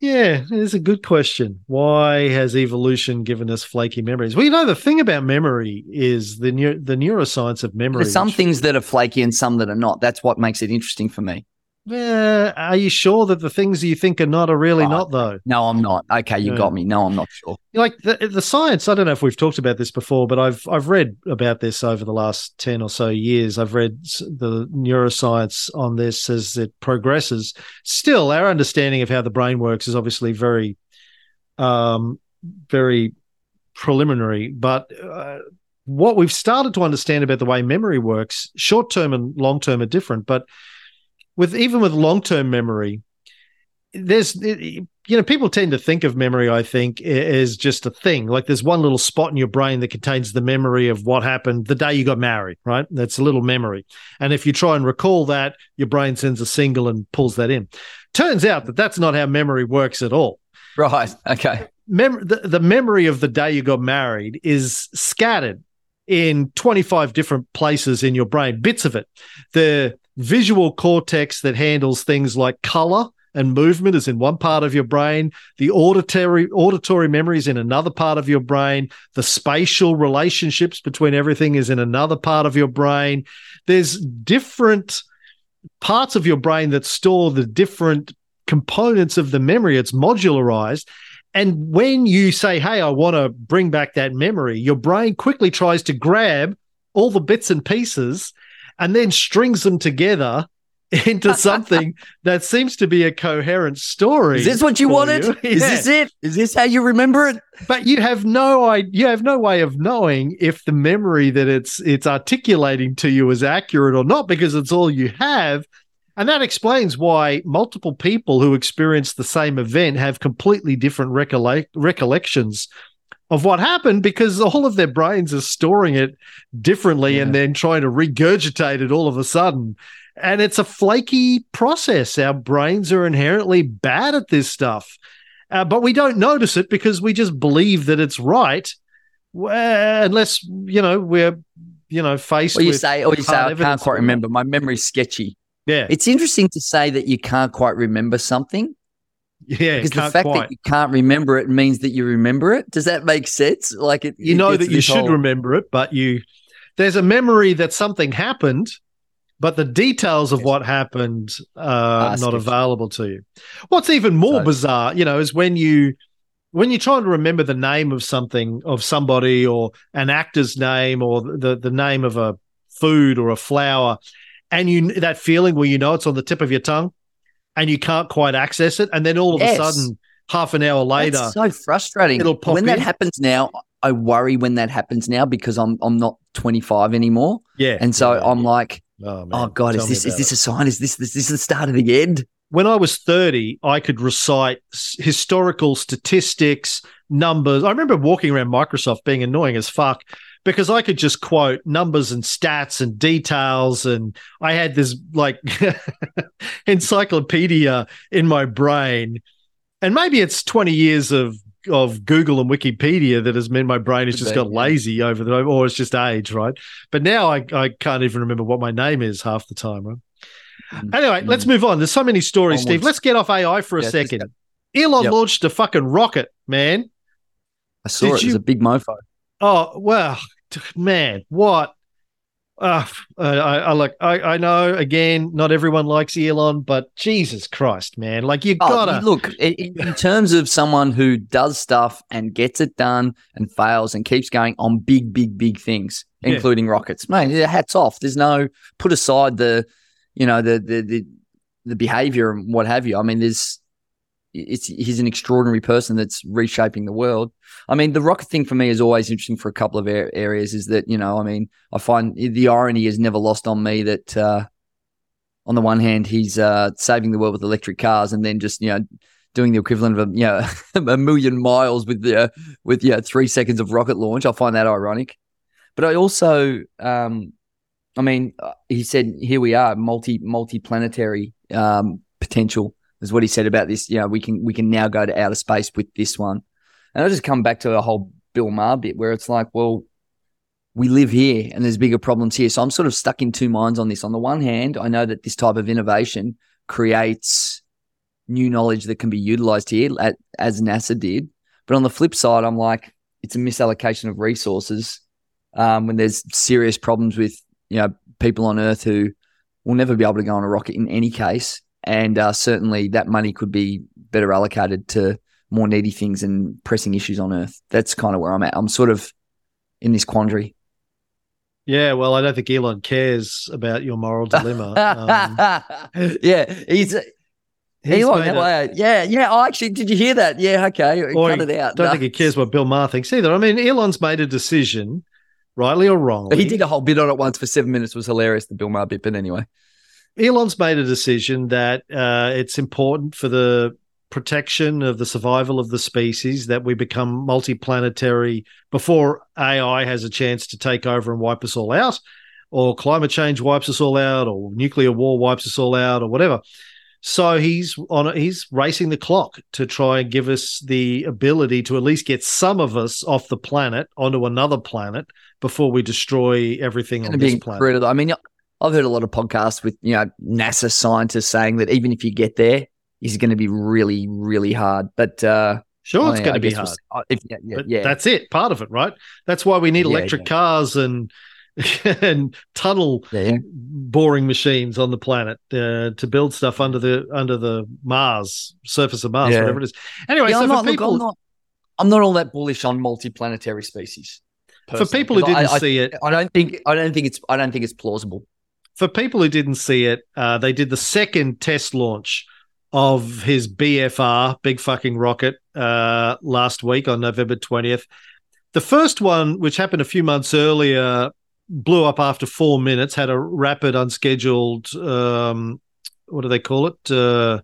Yeah, it's a good question. Why has evolution given us flaky memories? Well, you know, the thing about memory is the the neuroscience of memory. There's some things that are flaky and some that are not. That's what makes it interesting for me. Uh, are you sure that the things you think are not are really Oh, not though? No, I'm not. Okay, you Yeah. got me. No, I'm not sure. Like the the science, I don't know if we've talked about this before, but I've I've read about this over the last ten or so years. I've read the neuroscience on this as it progresses. Still, our understanding of how the brain works is obviously very, um, very preliminary. But uh, what we've started to understand about the way memory works, short term and long term are different. But with even with long term memory, there's you know people tend to think of memory i think as just a thing like there's one little spot in your brain that contains the memory of what happened the day you got married right that's a little memory and if you try and recall that your brain sends a signal and pulls that in turns out that that's not how memory works at all Right. Okay. Mem- the, the memory of the day you got married is scattered in 25 different places in your brain, bits of it. The visual cortex that handles things like color and movement is in one part of your brain. The auditory auditory memory is in another part of your brain. The spatial relationships between everything is in another part of your brain. There's different parts of your brain that store the different components of the memory. It's modularized. And when you say, Hey, I want to bring back that memory, your brain quickly tries to grab all the bits and pieces and then strings them together into something that seems to be a coherent story. Is this what you wanted? you. Is Yeah. this it? Is this how you remember it? but you have no I you have no way of knowing if the memory that it's it's articulating to you is accurate or not because it's all you have and that explains why multiple people who experience the same event have completely different recollect- recollections of what happened because all of their brains are storing it differently and then trying to regurgitate it all of a sudden. And it's a flaky process. Our brains are inherently bad at this stuff. Uh, but we don't notice it because we just believe that it's right, well, unless you know we're you know faced Or you with say, or you say, I can't quite remember. My memory's sketchy. yeah. It's interesting to say that you can't quite remember something yeah because the fact quite. that you can't remember it means that you remember it. Does that make sense? Like it, you it know that you should whole- remember it, but you there's a memory that something happened, but the details of Yes. what happened are Ah, not available to you. What's even more So- bizarre, you know, is when you when you're trying to remember the name of something of somebody or an actor's name or the the name of a food or a flower, and you that feeling where you know it's on the tip of your tongue, and you can't quite access it, and then all of Yes. a sudden, half an hour later, That's so frustrating. it'll pop when that happens now, I worry when that happens now because I'm I'm not 25 anymore, yeah, and so yeah, I'm yeah. like, oh, oh god, tell is this is this it. a sign? Is this this, this is the start of the end? when I was 30, I could recite s- historical statistics, numbers. I remember walking around Microsoft being annoying as fuck because I could just quote numbers and stats and details. And I had this like encyclopedia in my brain. And maybe it's 20 years of of Google and Wikipedia that has meant my brain has just got lazy over the or it's just age, right? But now I, I can't even remember what my name is half the time, right? Mm. Anyway, Mm. let's move on. There's so many stories, Steve. Let's get off AI for a Yeah, second. Elon Yep. launched a fucking rocket, man. I saw Did it. It was a big mofo. Oh well, man, what? Uh, I, I look. I, I know. Again, not everyone likes Elon, but Jesus Christ, man! Like you Oh, gotta. look, in, in terms of someone who does stuff and gets it done and fails and keeps going on big, big, big things, Yeah. including rockets, man, hats off. There's no put aside the, you know, the the the, the behavior and what have you. I mean, there's it's he's an extraordinary person that's reshaping the world. I mean, the rocket thing for me is always interesting for a couple of areas. Is that you know, I mean, I find the irony is never lost on me that. uh on the one hand, he's uh, saving the world with electric cars, and then just you know doing the equivalent of a you know a million miles with the uh, with yeah three seconds of rocket launch. I find that ironic, but I also, um, I mean, uh, he said here we are, multi multi planetary um, potential is what he said about this. You know, we can we can now go to outer space with this one, and I just come back to a whole Bill Maher bit where it's like, well, we live here and there's bigger problems here. So I'm sort of stuck in two minds on this. On the one hand, I know that this type of innovation creates new knowledge that can be utilized here, at, as NASA did. But on the flip side, I'm like, it's a misallocation of resources um, when there's serious problems with you know people on Earth who will never be able to go on a rocket in any case, and uh, certainly that money could be better allocated to more needy things and pressing issues on Earth. That's kind of where I'm at. I'm sort of in this quandary. Yeah, well, I don't think Elon cares about your moral dilemma. Um, yeah, he's. he's Elon, a- uh, yeah, yeah. Oh, actually, did you hear that? Yeah, okay. Cut it out. don't No. think he cares what Bill Maher thinks either. I mean, Elon's made a decision, rightly or wrongly. He did a whole bit on it once for seven minutes. It was hilarious. The Bill Maher bit, but anyway. Elon's made a decision that uh, it's important for the protection of the survival of the species that we become multiplanetary before AI has a chance to take over and wipe us all out, or climate change wipes us all out, or nuclear war wipes us all out, or whatever. So he's on. He's racing the clock to try and give us the ability to at least get some of us off the planet onto another planet before we destroy everything on going to be this planet. I mean, I've heard a lot of podcasts with you know NASA scientists saying that even if you get there, it's going to be really, really hard. But uh, Sure, it's going I to be we'll hard. Uh, If, yeah, yeah, yeah. that's it. Part of it, right? That's why we need electric yeah. cars and and tunnel boring machines on the planet uh, to build stuff under the under the Mars surface of Mars, whatever it is. Anyway, so I'm, for not, look, people I'm not. I'm not all that bullish on multiplanetary species. for people who didn't I, see it, I don't think. I don't think it's. I don't think it's plausible. For people who didn't see it, uh, they did the second test launch of his BFR, big fucking rocket, uh, last week on November 20th. The first one, which happened a few months earlier, blew up after four minutes, had a rapid, unscheduled, um, what do they call it? Uh,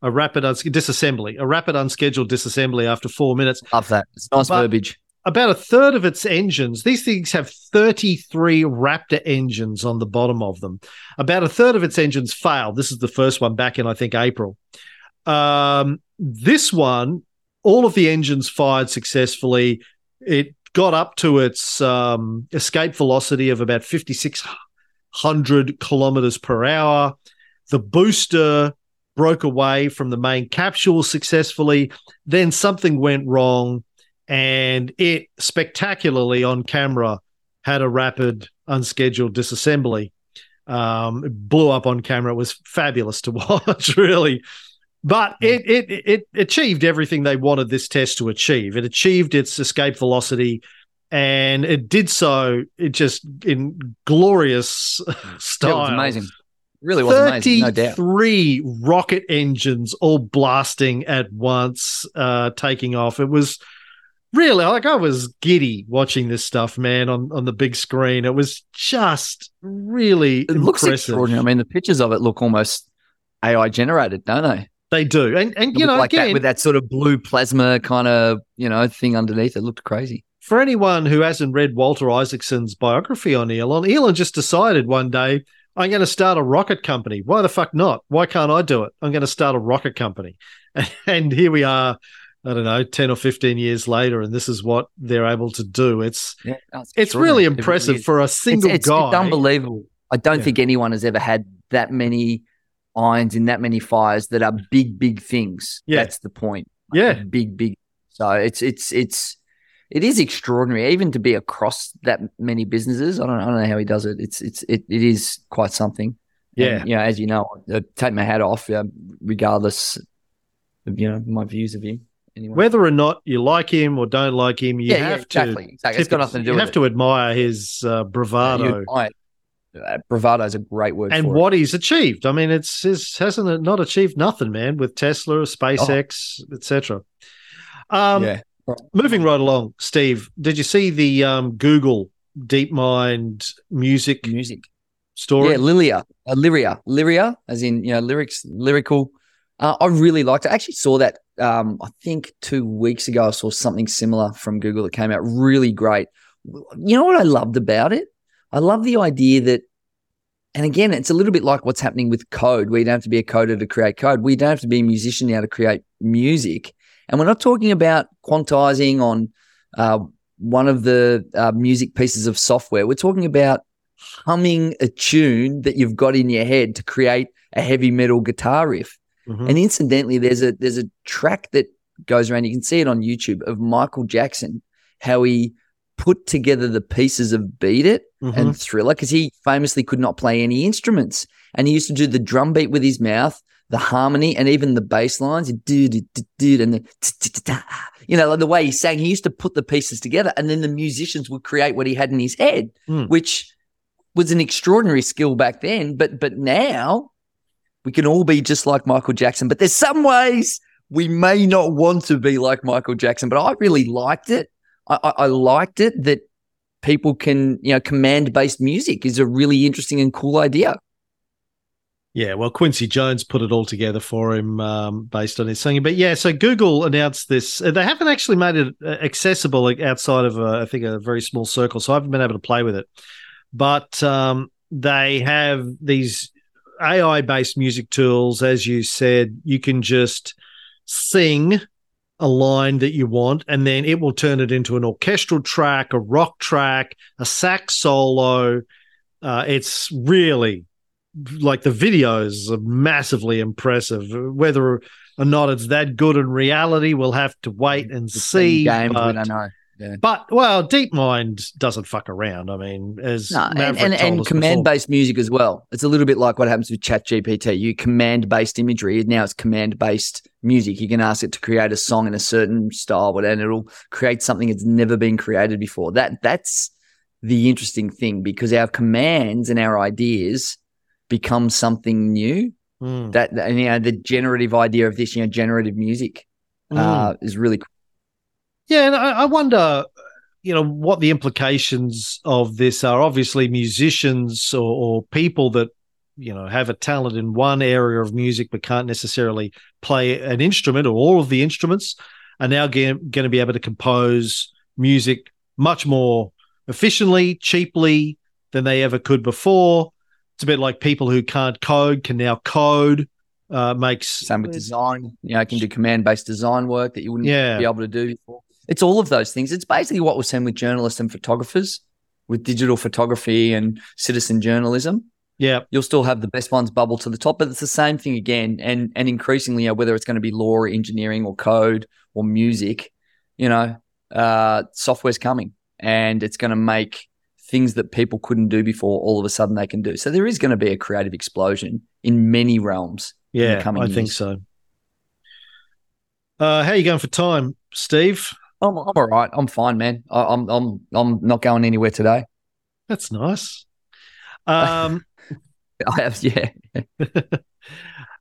a rapid uns- disassembly, a rapid, unscheduled disassembly after four minutes Love that. It's nice But- verbiage. About a third of its engines, these things have 33 Raptor engines on the bottom of them. About a third of its engines failed. This is the first one back in, I think, April. Um, this one, all of the engines fired successfully. It got up to its um, escape velocity of about 5,600 kilometers per hour. The booster broke away from the main capsule successfully. Then something went wrong and it spectacularly on camera had a rapid unscheduled disassembly um it blew up on camera it was fabulous to watch really but it, it it achieved everything they wanted this test to achieve it achieved its escape velocity and it did so it just in glorious style it was amazing. Really was amazing. No doubt. 33 rocket engines all blasting at once, uh, taking off. It was really like I was giddy watching this stuff, man, on, on the big screen. It was just really It looks impressive. extraordinary. I mean, the pictures of it look almost AI generated, don't they? They do. And and you know, like again, that with that sort of blue plasma kind of you know thing underneath. It looked crazy. for anyone who hasn't read Walter Isaacson's biography on Elon, Elon just decided one day, I'm going to start a rocket company. Why the fuck not? Why can't I do it? I'm going to start a rocket company. And here we are, I don't know, 10 or 15 years later, and this is what they're able to do. It's Yeah, it's really extraordinary. It impressive for a single it's, guy. it's unbelievable. I don't Yeah. think anyone has ever had that many irons in that many fires that are big, big things. Yeah. That's the point. Yeah. big, big. So it's it's it's it is extraordinary, even to be across that many businesses. I don't I don't know how he does it. It's it's it, it is quite something. Yeah. And, you know, as you know, I take my hat off, uh, regardless of you know my views of him. Anyway, Whether or not you like him or don't like him, you yeah, yeah, have exactly, to. exactly. It's got nothing to do you have it. to admire his uh, bravado I- uh, bravado is a great word and what he's achieved. I mean, it's, it's hasn't it not achieved nothing, man, with Tesla, SpaceX, etc. Um. Yeah. Moving right along, Steve, did you see the um, Google DeepMind music music. story? Yeah, Lilia, uh, Lyria, Lyria, as in you know lyrics, lyrical. Uh, I really liked it. I actually saw that. Um, I think two weeks ago, I saw something similar from Google that came out really great. You know what I loved about it? I love the idea that, and again, it's a little bit like what's happening with code, where you don't have to be a coder to create code. We don't have to be a musician now to create music. And we're not talking about quantizing on uh, one of the uh, music pieces of software. We're talking about humming a tune that you've got in your head to create a heavy metal guitar riff. Mhm. And incidentally, there's a there's a track that goes around. You can see it on YouTube of Michael Jackson, how he put together the pieces of Beat It Mhm. and Thriller because he famously could not play any instruments, and he used to do the drum beat with his mouth, the harmony and even the bass lines, and the you know the way he sang. He used to put the pieces together, and then the musicians would create what he had in his head, Mm. which was an extraordinary skill back then. But but now we can all be just like Michael Jackson. But there's some ways we may not want to be like Michael Jackson. But I really liked it. I, I, I liked it that people can you know command based music is a really interesting and cool idea. Yeah, well, Quincy Jones put it all together for him um, based on his singing. But yeah, so Google announced this. uh, They haven't actually made it uh, accessible outside of, uh, I think, a very small circle. So I haven't been able to play with it. But um, they have these AI based music tools. As you said, you can just sing a line that you want, and then it will turn it into an orchestral track, a rock track, a sax solo. Uh, it's really like the videos are massively impressive. Whether or not it's that good in reality, we'll have to wait and see. games but, we don't know. But well, DeepMind doesn't fuck around. I mean, as No, and, Maverick and, told and us command before. based music as well. It's a little bit like what happens with ChatGPT. You command based imagery. Now it's command based music. You can ask it to create a song in a certain style, but and it'll create something that's never been created before. That that's the interesting thing because our commands and our ideas become something new. Mm, That and you know the generative idea of this, you know, generative music mm. uh, is really cool. Yeah, and I, I wonder, you know, what the implications of this are. Obviously, musicians or, or people that you know have a talent in one area of music but can't necessarily play an instrument or all of the instruments are now going to be able to compose music much more efficiently, cheaply than they ever could before. It's a bit like people who can't code can now code. Uh, makes Same with design. You know, can do command based design work that you wouldn't Yeah. be able to do before. It's all of those things. It's basically what we're seeing with journalists and photographers, with digital photography and citizen journalism. yeah, You'll still have the best ones bubble to the top, but it's the same thing again. And and increasingly, you know, whether it's going to be law, or engineering, or code, or music, you know, uh, software's coming, and it's going to make things that people couldn't do before all of a sudden they can do. So there is going to be a creative explosion in many realms. the yeah, I think so. Uh, how you going for time, Steve? I'm, I'm all right. I'm fine, man. I, I'm I'm I'm not going anywhere today. That's nice. Um, I have, yeah,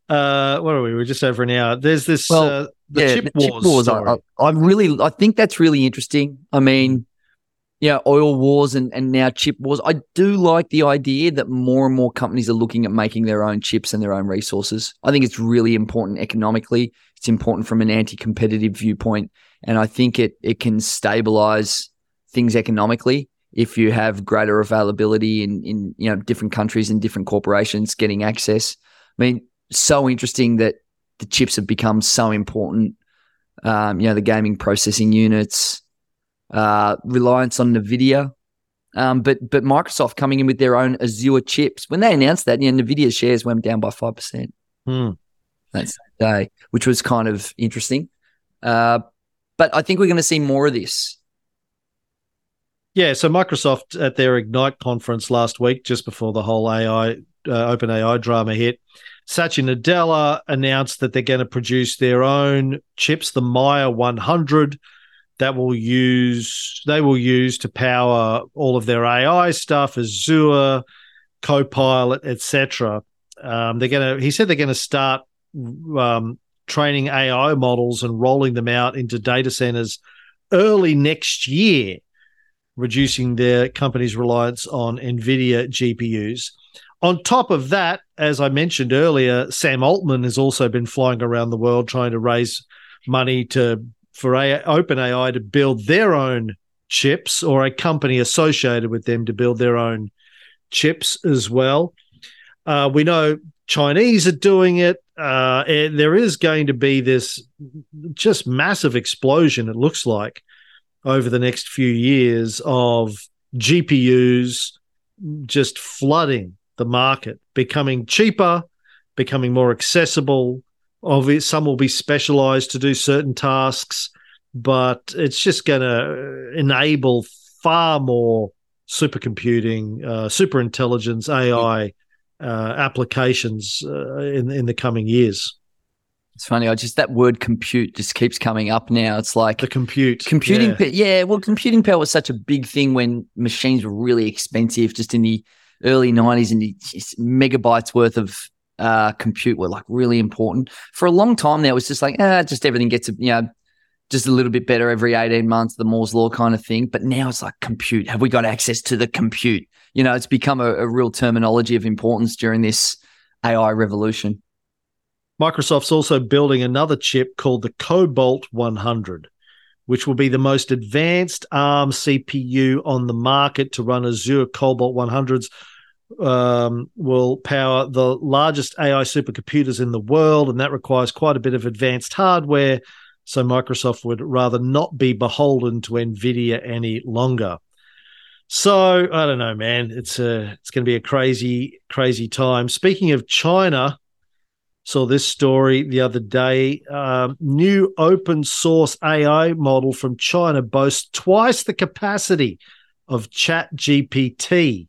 uh, what are we? We're just over an hour. There's this Well, uh, the yeah. chip wars. I, story. I, I really, I think that's really interesting. I mean, yeah, oil wars and and now chip wars. I do like the idea that more and more companies are looking at making their own chips and their own resources. I think it's really important economically. It's important from an anti-competitive viewpoint, and I think it it can stabilize things economically if you have greater availability in in you know different countries and different corporations getting access. I mean, so interesting that the chips have become so important. Um, you know, the gaming processing units, uh, reliance on Nvidia, um, but but Microsoft coming in with their own Azure chips. When they announced that, you know, Nvidia shares went down by five percent Hmm. that day, which was kind of interesting. Uh, but I think we're going to see more of this. Yeah, so Microsoft at their Ignite conference last week, just before the whole AI, uh, open AI drama hit, Satya Nadella announced that they're going to produce their own chips, the Maia 100, that will use they will use to power all of their AI stuff, Azure, Copilot, etc. Um, they're going to. He said they're going to start um, training AI models and rolling them out into data centers early next year reducing their company's reliance on NVIDIA GPUs. On top of that, as I mentioned earlier, Sam Altman has also been flying around the world trying to raise money to for a, OpenAI to build their own chips or a company associated with them to build their own chips as well. Uh, we know Chinese are doing it. Uh, there is going to be this just massive explosion, it looks like, over the next few years of GPUs just flooding the market, becoming cheaper, becoming more accessible. Obviously, some will be specialized to do certain tasks, but it's just going to enable far more supercomputing, uh, super intelligence, AI uh, applications uh, in in the coming years. It's funny. I just that word compute just keeps coming up now. It's like the compute computing. Yeah. yeah, well, computing power was such a big thing when machines were really expensive, just in the early '90s, and megabytes worth of uh, compute were like really important. For a long time now, it was just like, ah, just everything gets, you know, just a little bit better every 18 months, the Moore's Law kind of thing. But now it's like compute. Have we got access to the compute? You know, it's become a, a real terminology of importance during this AI revolution. Microsoft's also building another chip called the Cobalt 100, which will be the most advanced ARM CPU on the market to run Azure Cobalt 100s. Um, will power the largest AI supercomputers in the world, and that requires quite a bit of advanced hardware. So Microsoft would rather not be beholden to Nvidia any longer. So I don't know, man. It's a it's going to be a crazy, crazy time. Speaking of China, Saw this story the other day. Um, new open source AI model from China boasts twice the capacity of Chat GPT.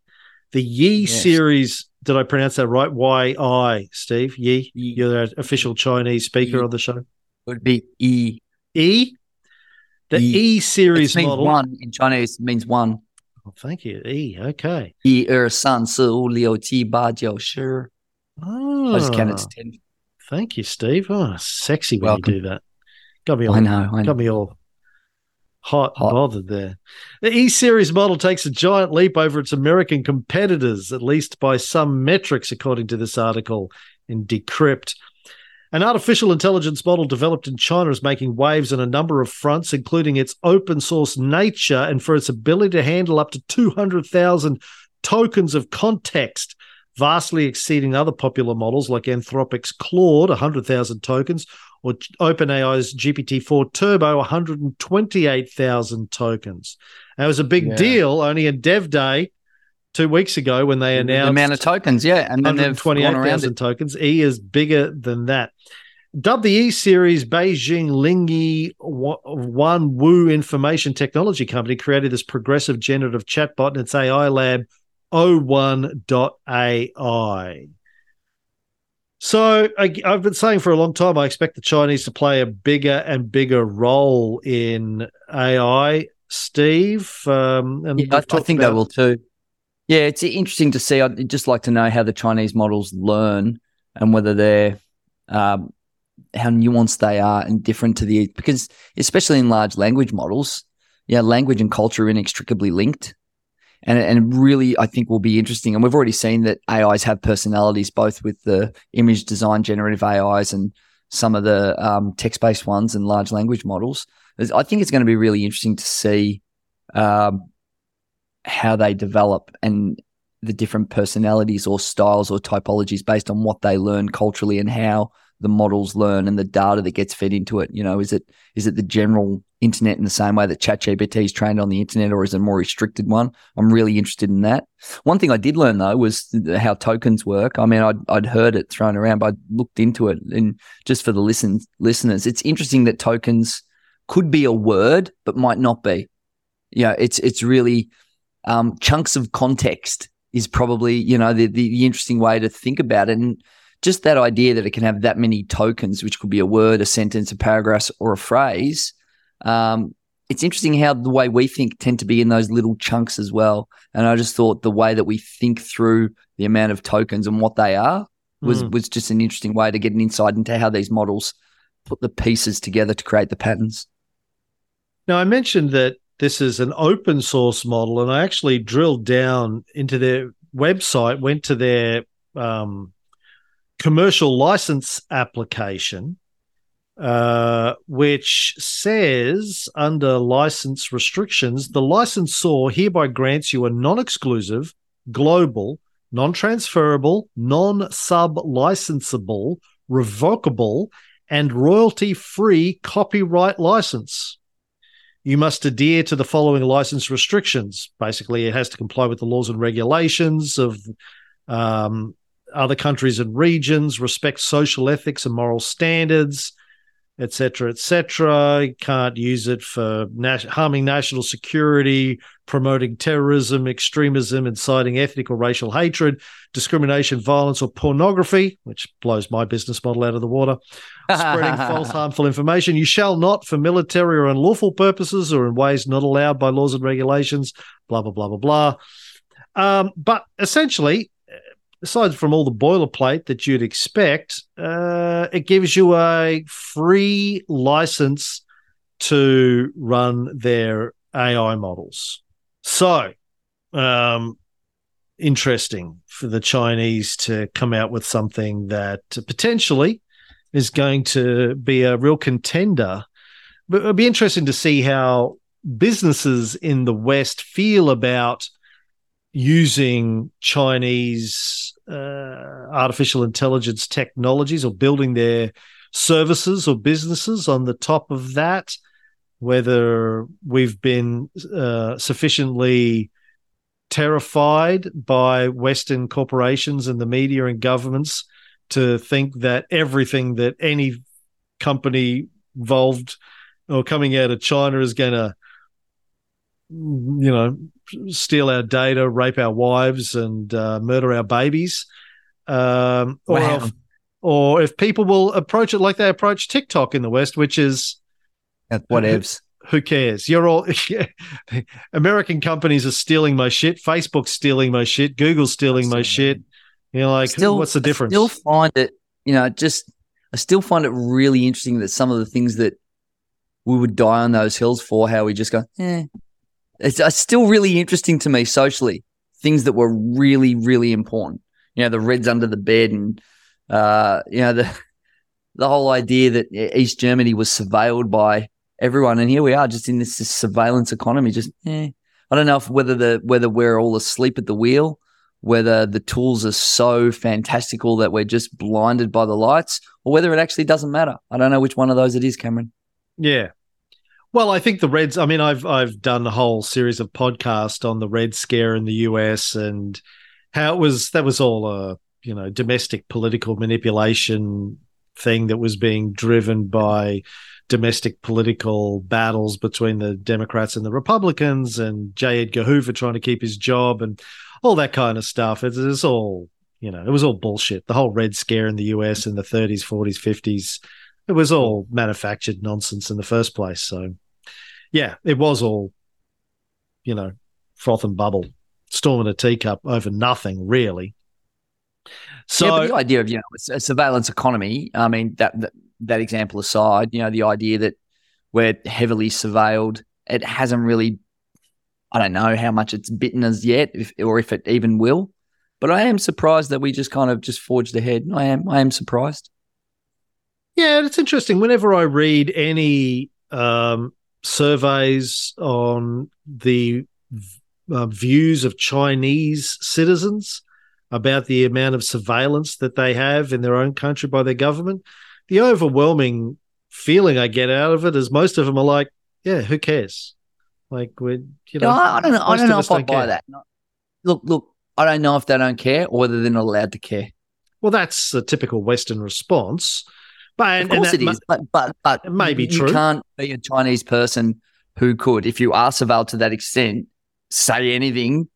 The Yi yes. series, did I pronounce that right? Y I, Steve? Yi? Yi. You're the official Chinese speaker Yi. on the show? It would be E. E? The E, e series means model. one in Chinese means one. Oh, thank you. E, okay. E er san si wu liu qi ba shi. Oh. I just counted to 10. Thank you, Steve. Oh, sexy when Welcome. you do that. Got me all, I know, I know. Got me all hot, hot. bothered there. The E Series model takes a giant leap over its American competitors, at least by some metrics, according to this article in Decrypt. An artificial intelligence model developed in China is making waves on a number of fronts, including its open source nature and for its ability to handle up to 200,000 tokens of context vastly exceeding other popular models like Anthropic's Claude, 100,000 tokens, or OpenAI's GPT-4 Turbo, 128,000 tokens. That was a big yeah. deal only in Dev Day two weeks ago when they announced the amount of tokens, yeah, and then 128,000 tokens. E is bigger than that. Dubbed the E Series, Beijing Lingyi Wanwu Information Technology Company created this progressive generative chatbot in its AI lab 01.AI. So I, have been saying for a long time, I expect the Chinese to play a bigger and bigger role in AI. Steve, um, and yeah, I, I, think about- they will too. Yeah, it's interesting to see. I'd just like to know how the Chinese models learn and whether they're um, how nuanced they are and different to the because especially in large language models, yeah, language and culture are inextricably linked and and really I think will be interesting. And we've already seen that AIs have personalities, both with the image design generative AIs and some of the um, text based ones and large language models. I think it's going to be really interesting to see um, how they develop and the different personalities or styles or typologies based on what they learn culturally and how the models learn and the data that gets fed into it. You know, is it is it the general internet in the same way that ChatGPT is trained on the internet, or is it a more restricted one? I'm really interested in that. One thing I did learn though was how tokens work. I mean, I'd, I'd heard it thrown around, but I looked into it, and just for the listen listeners, it's interesting that tokens could be a word, but might not be. Yeah, it's it's really um, chunks of context is probably you know the, the the interesting way to think about it and just that idea that it can have that many tokens, which could be a word, a sentence, a paragraph, or a phrase. Um, it's interesting how the way we think tend to be in those little chunks as well. And I just thought the way that we think through the amount of tokens and what they are was mm. was just an interesting way to get an insight into how these models put the pieces together to create the patterns. Now I mentioned that this is an open source model, and I actually drilled down into their website, went to their um, commercial license application, uh, which says under license restrictions, the licensor hereby grants you a non exclusive, global, non transferable, non sub licensable, revocable, and royalty free copyright license. You must adhere to the following license restrictions. Basically, it has to comply with the laws and regulations of um, other countries and regions, respect social ethics and moral standards, etc., etc. You can't use it for harming national security, promoting terrorism, extremism, inciting ethnic or racial hatred, discrimination, violence, or pornography, which blows my business model out of the water. Spreading false, harmful information. You shall not, for military or unlawful purposes or in ways not allowed by laws and regulations, blah, blah, blah, blah, blah. Um, but essentially, aside from all the boilerplate that you'd expect, uh, it gives you a free license to run their AI models. So, um, interesting for the Chinese to come out with something that potentially is going to be a real contender. But it'll be interesting to see how businesses in the West feel about using Chinese uh, artificial intelligence technologies or building their services or businesses on the top of that, whether we've been uh, sufficiently terrified by Western corporations and the media and governments to think that everything that any company involved or coming out of China is going to, you know, steal our data, rape our wives, and uh, murder our babies. Um, or, wow. if, or if people will approach it like they approach TikTok in the West, which is whatevs. Who, who cares? You're all American companies are stealing my shit. Facebook's stealing my shit. Google's stealing my shit. You know, like still, what's the difference? I still find it, you know, just I still find it really interesting that some of the things that we would die on those hills for, how we just go, eh, it's, it's still really interesting to me socially. Things that were really, really important. You know, the Reds under the bed, and uh, you know the the whole idea that East Germany was surveilled by everyone, and here we are, just in this, this surveillance economy. Just, eh. I don't know if whether the whether we're all asleep at the wheel, whether the tools are so fantastical that we're just blinded by the lights, or whether it actually doesn't matter. I don't know which one of those it is, Cameron. Yeah, well, I think the Reds. I mean, I've I've done a whole series of podcasts on the Red Scare in the US and how it was. That was all a you know domestic political manipulation thing that was being driven by domestic political battles between the Democrats and the Republicans, and J. Edgar Hoover trying to keep his job and all that kind of stuff. It's, it's all you know. It was all bullshit. The whole Red Scare in the US in the 30s, 40s, 50s it was all manufactured nonsense in the first place. So, yeah, it was all, you know, froth and bubble, storm in a teacup over nothing, really. So yeah, the idea of you know a surveillance economy. I mean that, that that example aside, you know the idea that we're heavily surveilled. It hasn't really. I don't know how much it's bitten us yet, if, or if it even will. But I am surprised that we just kind of just forged ahead. I am. I am surprised. Yeah, it's interesting. Whenever I read any um, surveys on the uh, views of Chinese citizens about the amount of surveillance that they have in their own country by their government, the overwhelming feeling I get out of it is most of them are like, "Yeah, who cares?" Like we, you know, no, I don't know. I don't know if I buy care. that. Look, look, I don't know if they don't care or whether they're not allowed to care. Well, that's a typical Western response. But of course it is, but but but it may be you true. can't be a Chinese person who could, if you are surveilled to that extent, say anything,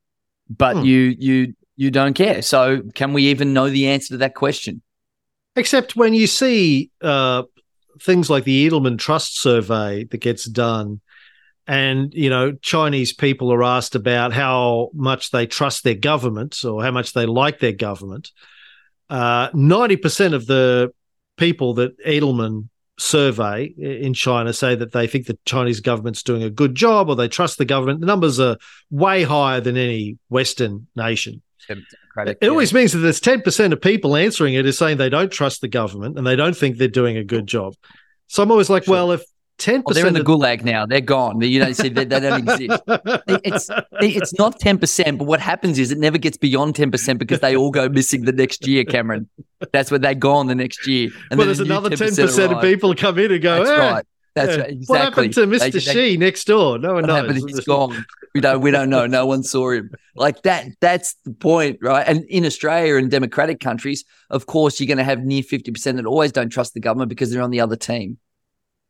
but hmm. you you you don't care. So can we even know the answer to that question? Except when you see uh, things like the Edelman Trust Survey that gets done, and you know Chinese people are asked about how much they trust their government or how much they like their government. Uh, ninety percent of the people that Edelman survey in China say that they think the Chinese government's doing a good job or they trust the government. The numbers are way higher than any Western nation. It yeah. always means that there's 10% of people answering it is saying they don't trust the government and they don't think they're doing a good job. So I'm always like, sure. well, if ten percent. they're in the gulag now. They're gone. You don't see they, they don't exist. It's it's not ten percent, but what happens is it never gets beyond ten percent because they all go missing the next year. Cameron, that's where they're gone the next year. And well, there's another ten percent of people come in and go. That's eh, right. That's right. Exactly. What happened to Mister She next door? No one knows. Happened? He's gone. We don't. We don't know. No one saw him. Like that. That's the point, right? And in Australia and democratic countries, of course, you're going to have near fifty percent that always don't trust the government because they're on the other team.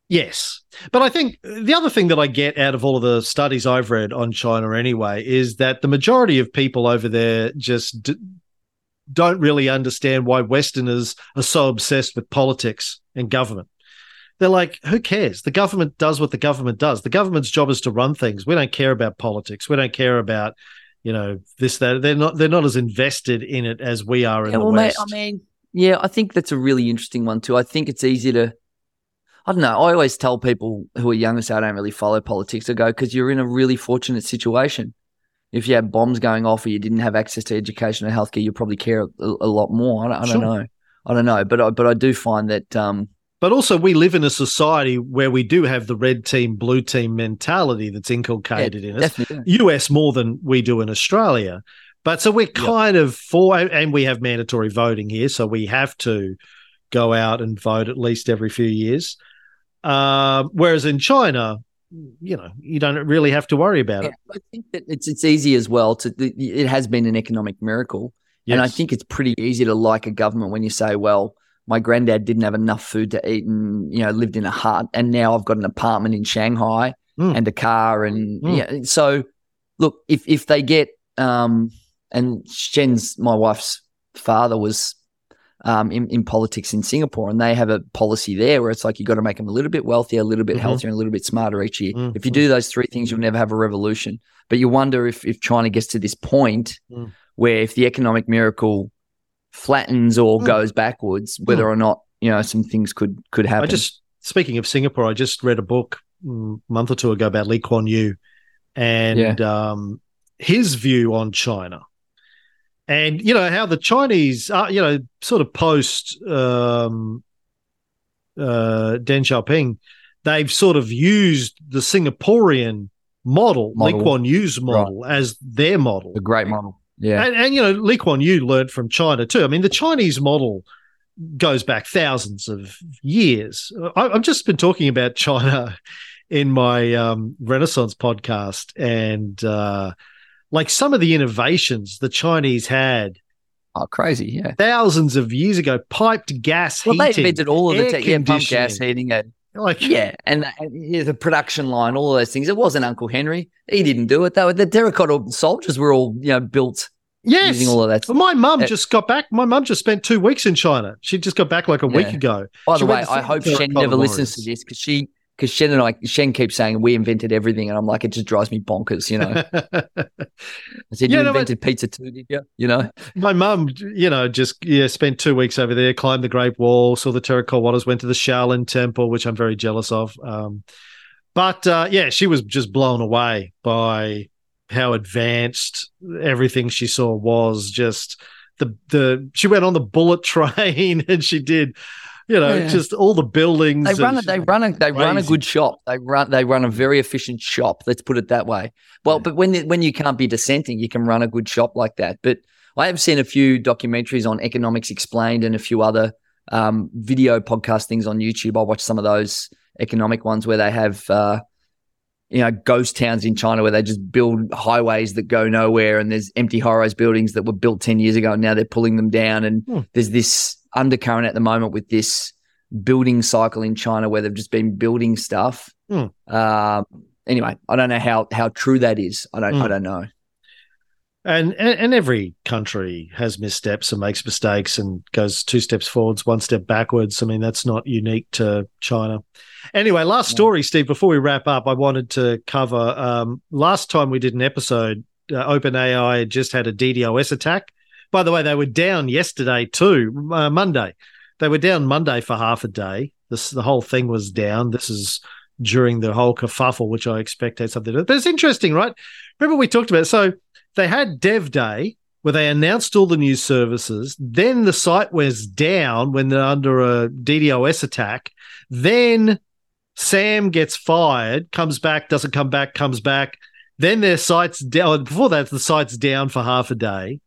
Yes. But I think the other thing that I get out of all of the studies I've read on China anyway is that the majority of people over there just d- don't really understand why Westerners are so obsessed with politics and government. They're like, who cares? The government does what the government does. The government's job is to run things. We don't care about politics. We don't care about, you know, this, that. They're not they're not as invested in it as we are in Yeah, the well, mate, West. I mean, yeah, I think that's a really interesting one too. I think it's easy to, I don't know. I always tell people who are younger, say I don't really follow politics. I go because you're in a really fortunate situation. If you had bombs going off or you didn't have access to education or healthcare, you'd probably care a, a lot more. I don't, I don't know. I don't know, but I, but I do find that um, But also, we live in a society where we do have the red team, blue team mentality that's inculcated in us. definitely US more than we do in Australia. But so we're kind of for, and we have mandatory voting here, so we have to go out and vote at least every few years. Um, whereas in China, you know, you don't really have to worry about Yeah, it. I think that it's it's easy as well to. It has been an economic miracle, and I think it's pretty easy to like a government when you say, "Well, my granddad didn't have enough food to eat, and you know lived in a hut, and now I've got an apartment in Shanghai Mm. and a car, and Mm. yeah." So, look, if if they get um, and Shen's my wife's father was um, in, in politics in Singapore, and they have a policy there where it's like you've got to make them a little bit wealthier, a little bit Mhm. healthier, and a little bit smarter each year. Mm, If you do those three things, you'll never have a revolution. But you wonder if if China gets to this point Mm. where if the economic miracle flattens or Mm. goes backwards, whether or not you know some things could could happen. I just speaking of Singapore, I just read a book mm, a month or two ago about Lee Kuan Yew and um, his view on China, and you know how the Chinese, uh, you know, sort of post um, uh, Deng Xiaoping, they've sort of used the Singaporean model, Model. Lee Kuan Yew's model, as their model. a great model. Yeah, And, and you know, Lee Kuan Yew learned from China too. I mean, the Chinese model goes back thousands of years. I, I've just been talking about China in my um, Renaissance podcast, and uh, like some of the innovations the Chinese had oh crazy. Yeah. thousands of years ago, piped gas Well, they invented all of the tech, yeah, pump gas heating, and like yeah, and the, and, yeah, the production line, all of those things. It wasn't Uncle Henry; he didn't do it. though. the terracotta soldiers were all you know built yes. using all of that. Well, my mum Uh, just got back. My mum just spent two weeks in China. She just got back like a week ago. By She the way, went I hope Shen terracotta never listens to this because she, because Shen and I, Shen keeps saying we invented everything, and I'm like, it just drives me bonkers. You know, I said Yeah, you no, but- invented pizza too, did you? You know, my mum, you know, just yeah, spent two weeks over there, climbed the Great Wall, saw the terracottas, went to the Shaolin Temple, which I'm very jealous of. Um, but uh, yeah, she was just blown away by how advanced everything she saw was. Just the the she went on the bullet train and she did, you know, Yeah. just all the buildings. they run a, they run a, they run a good shop. They run, they run a very efficient shop. Let's put it that way. Well, Yeah. but when when you can't be dissenting, you can run a good shop like that. But I have seen a few documentaries on economics explained and a few other um, video podcast things on YouTube. I watch some of those economic ones where they have. Uh, you know, ghost towns in China where they just build highways that go nowhere, and there's empty high-rise buildings that were built ten years ago, and now they're pulling them down. And Hmm. there's this undercurrent at the moment with this building cycle in China where they've just been building stuff. Hmm. Um, anyway, I don't know how how true that is. I don't Hmm. I don't know. and, and and every country has missteps and makes mistakes and goes two steps forwards, one step backwards. I mean, that's not unique to China. Anyway, last story, Steve. Before we wrap up, I wanted to cover. Um, last time we did an episode, uh, OpenAI just had a DDoS attack. By the way, they were down yesterday too, uh, Monday. They were down Monday for half a day. This the whole thing was down. This is during the whole kerfuffle, which I expect had something to do. But it's interesting, right? Remember we talked about it? so they had Dev Day where they announced all the new services. Then the site was down when they're under a DDoS attack. Then Sam gets fired, comes back, doesn't come back, comes back. Then their site's down. Before that, the site's down for half a day.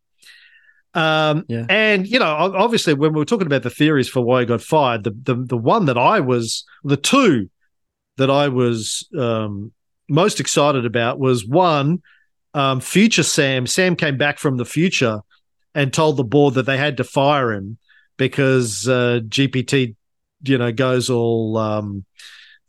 Um, Yeah. And you know, obviously, when we were talking about the theories for why he got fired, the the the one that I was, the two that I was um, most excited about was one, um, future Sam. Sam came back from the future and told the board that they had to fire him because uh, GPT, you know, goes all um,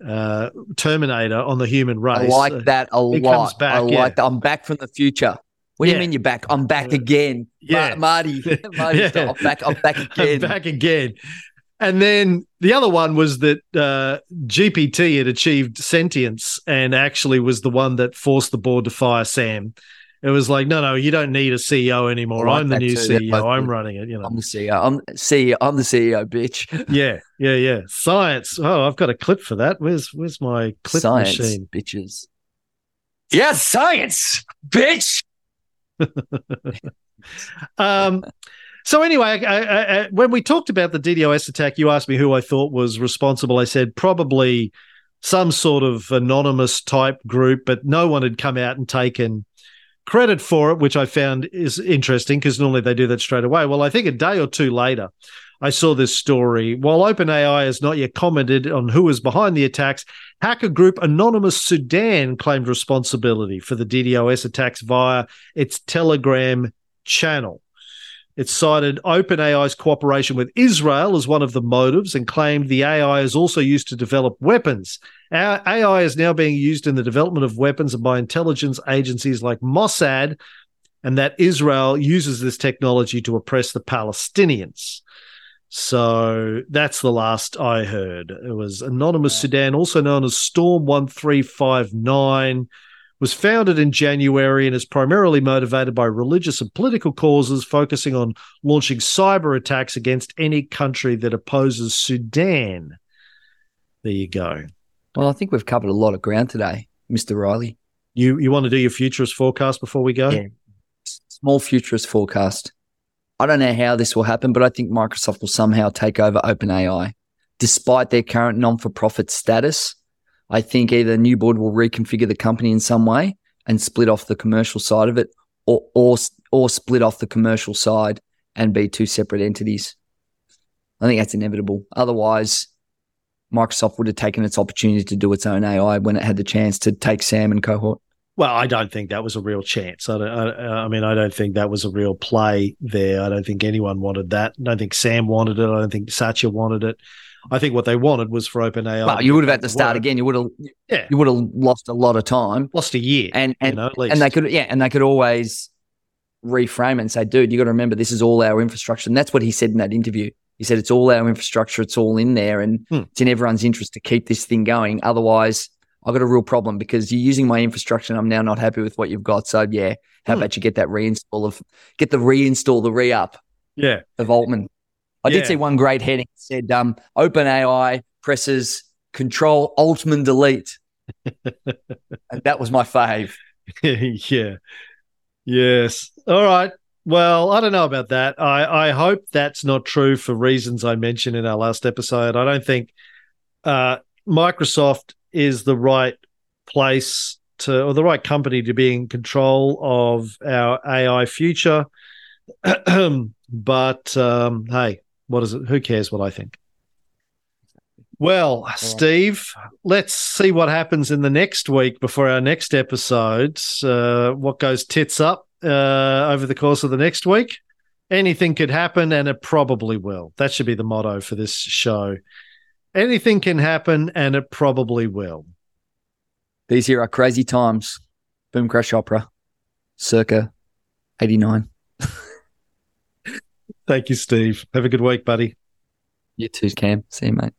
uh, Terminator on the human race. I like that a He lot. comes back, I yeah. like that. I'm back from the future. What do Yeah. you mean you're back? I'm back again. Yeah. Ma- Marty. Marty, Yeah. I'm back. I'm back again. I'm back again. And then the other one was that uh, GPT had achieved sentience and actually was the one that forced the board to fire Sam. It was like, no, no, you don't need a CEO anymore. Like I'm the new too. CEO. I'm running it. You know. I'm the CEO. I'm CEO. I'm the CEO, bitch. Yeah, yeah, yeah. Science. Oh, I've got a clip for that. Where's where's my clip Science, machine? bitches. Yeah, science, bitch. Um, so anyway, I, I, when we talked about the DDoS attack, you asked me who I thought was responsible. I said probably some sort of anonymous type group, but no one had come out and taken credit for it, which I found is interesting because normally they do that straight away. Well, I think a day or two later, I saw this story. While OpenAI has not yet commented on who was behind the attacks, hacker group Anonymous Sudan claimed responsibility for the DDoS attacks via its Telegram channel. It cited OpenAI's cooperation with Israel as one of the motives and claimed the AI is also used to develop weapons. Our AI is now being used in the development of weapons and by intelligence agencies like Mossad, and that Israel uses this technology to oppress the Palestinians. So that's the last I heard. It was Anonymous Sudan, also known as Storm 1359 was founded in January and is primarily motivated by religious and political causes, focusing on launching cyber attacks against any country that opposes Sudan. There you go. Well, I think we've covered a lot of ground today, Mr. Reilly. You you want to do your futurist forecast before we go? Yeah. Small futurist forecast. I don't know how this will happen, but I think Microsoft will somehow take over OpenAI. Despite their current non for profit status, I think either the new board will reconfigure the company in some way and split off the commercial side of it, or or or split off the commercial side and be two separate entities. I think that's inevitable. Otherwise, Microsoft would have taken its opportunity to do its own AI when it had the chance to take Sam and cohort. Well, I don't think that was a real chance. I, don't, I, I mean, I don't think that was a real play there. I don't think anyone wanted that. I don't think Sam wanted it. I don't think Satya wanted it. I think what they wanted was for OpenAI. Well, you would have had to start work. again. You would have, Yeah. you would have lost a lot of time, Lost a year, and and you know, at least. and they could, yeah, and they could always reframe and say, "Dude, you got to remember this is all our infrastructure." And that's what he said in that interview. He said it's all our infrastructure, it's all in there, and Hmm. it's in everyone's interest to keep this thing going. Otherwise, I've got a real problem because you're using my infrastructure, and I'm now not happy with what you've got. So yeah, how Hmm. about you get that reinstall of get the reinstall, the re up yeah. of Altman. I Yeah. did see one great heading said um, OpenAI presses Control Altman Delete. and that was my fave. yeah. Yes. All right. Well, I don't know about that. I, I hope that's not true for reasons I mentioned in our last episode. I don't think uh, Microsoft is the right place to, or the right company to be in control of our AI future. but um, hey, what is it? Who cares what I think? Well, Steve, let's see what happens in the next week before our next episode. Uh, what goes tits up uh, over the course of the next week? Anything could happen, and it probably will. That should be the motto for this show. Anything can happen, and it probably will. These here are crazy times. Boom Crash Opera, circa 89. Thank you, Steve. Have a good week, buddy. You too, Cam. See you, mate.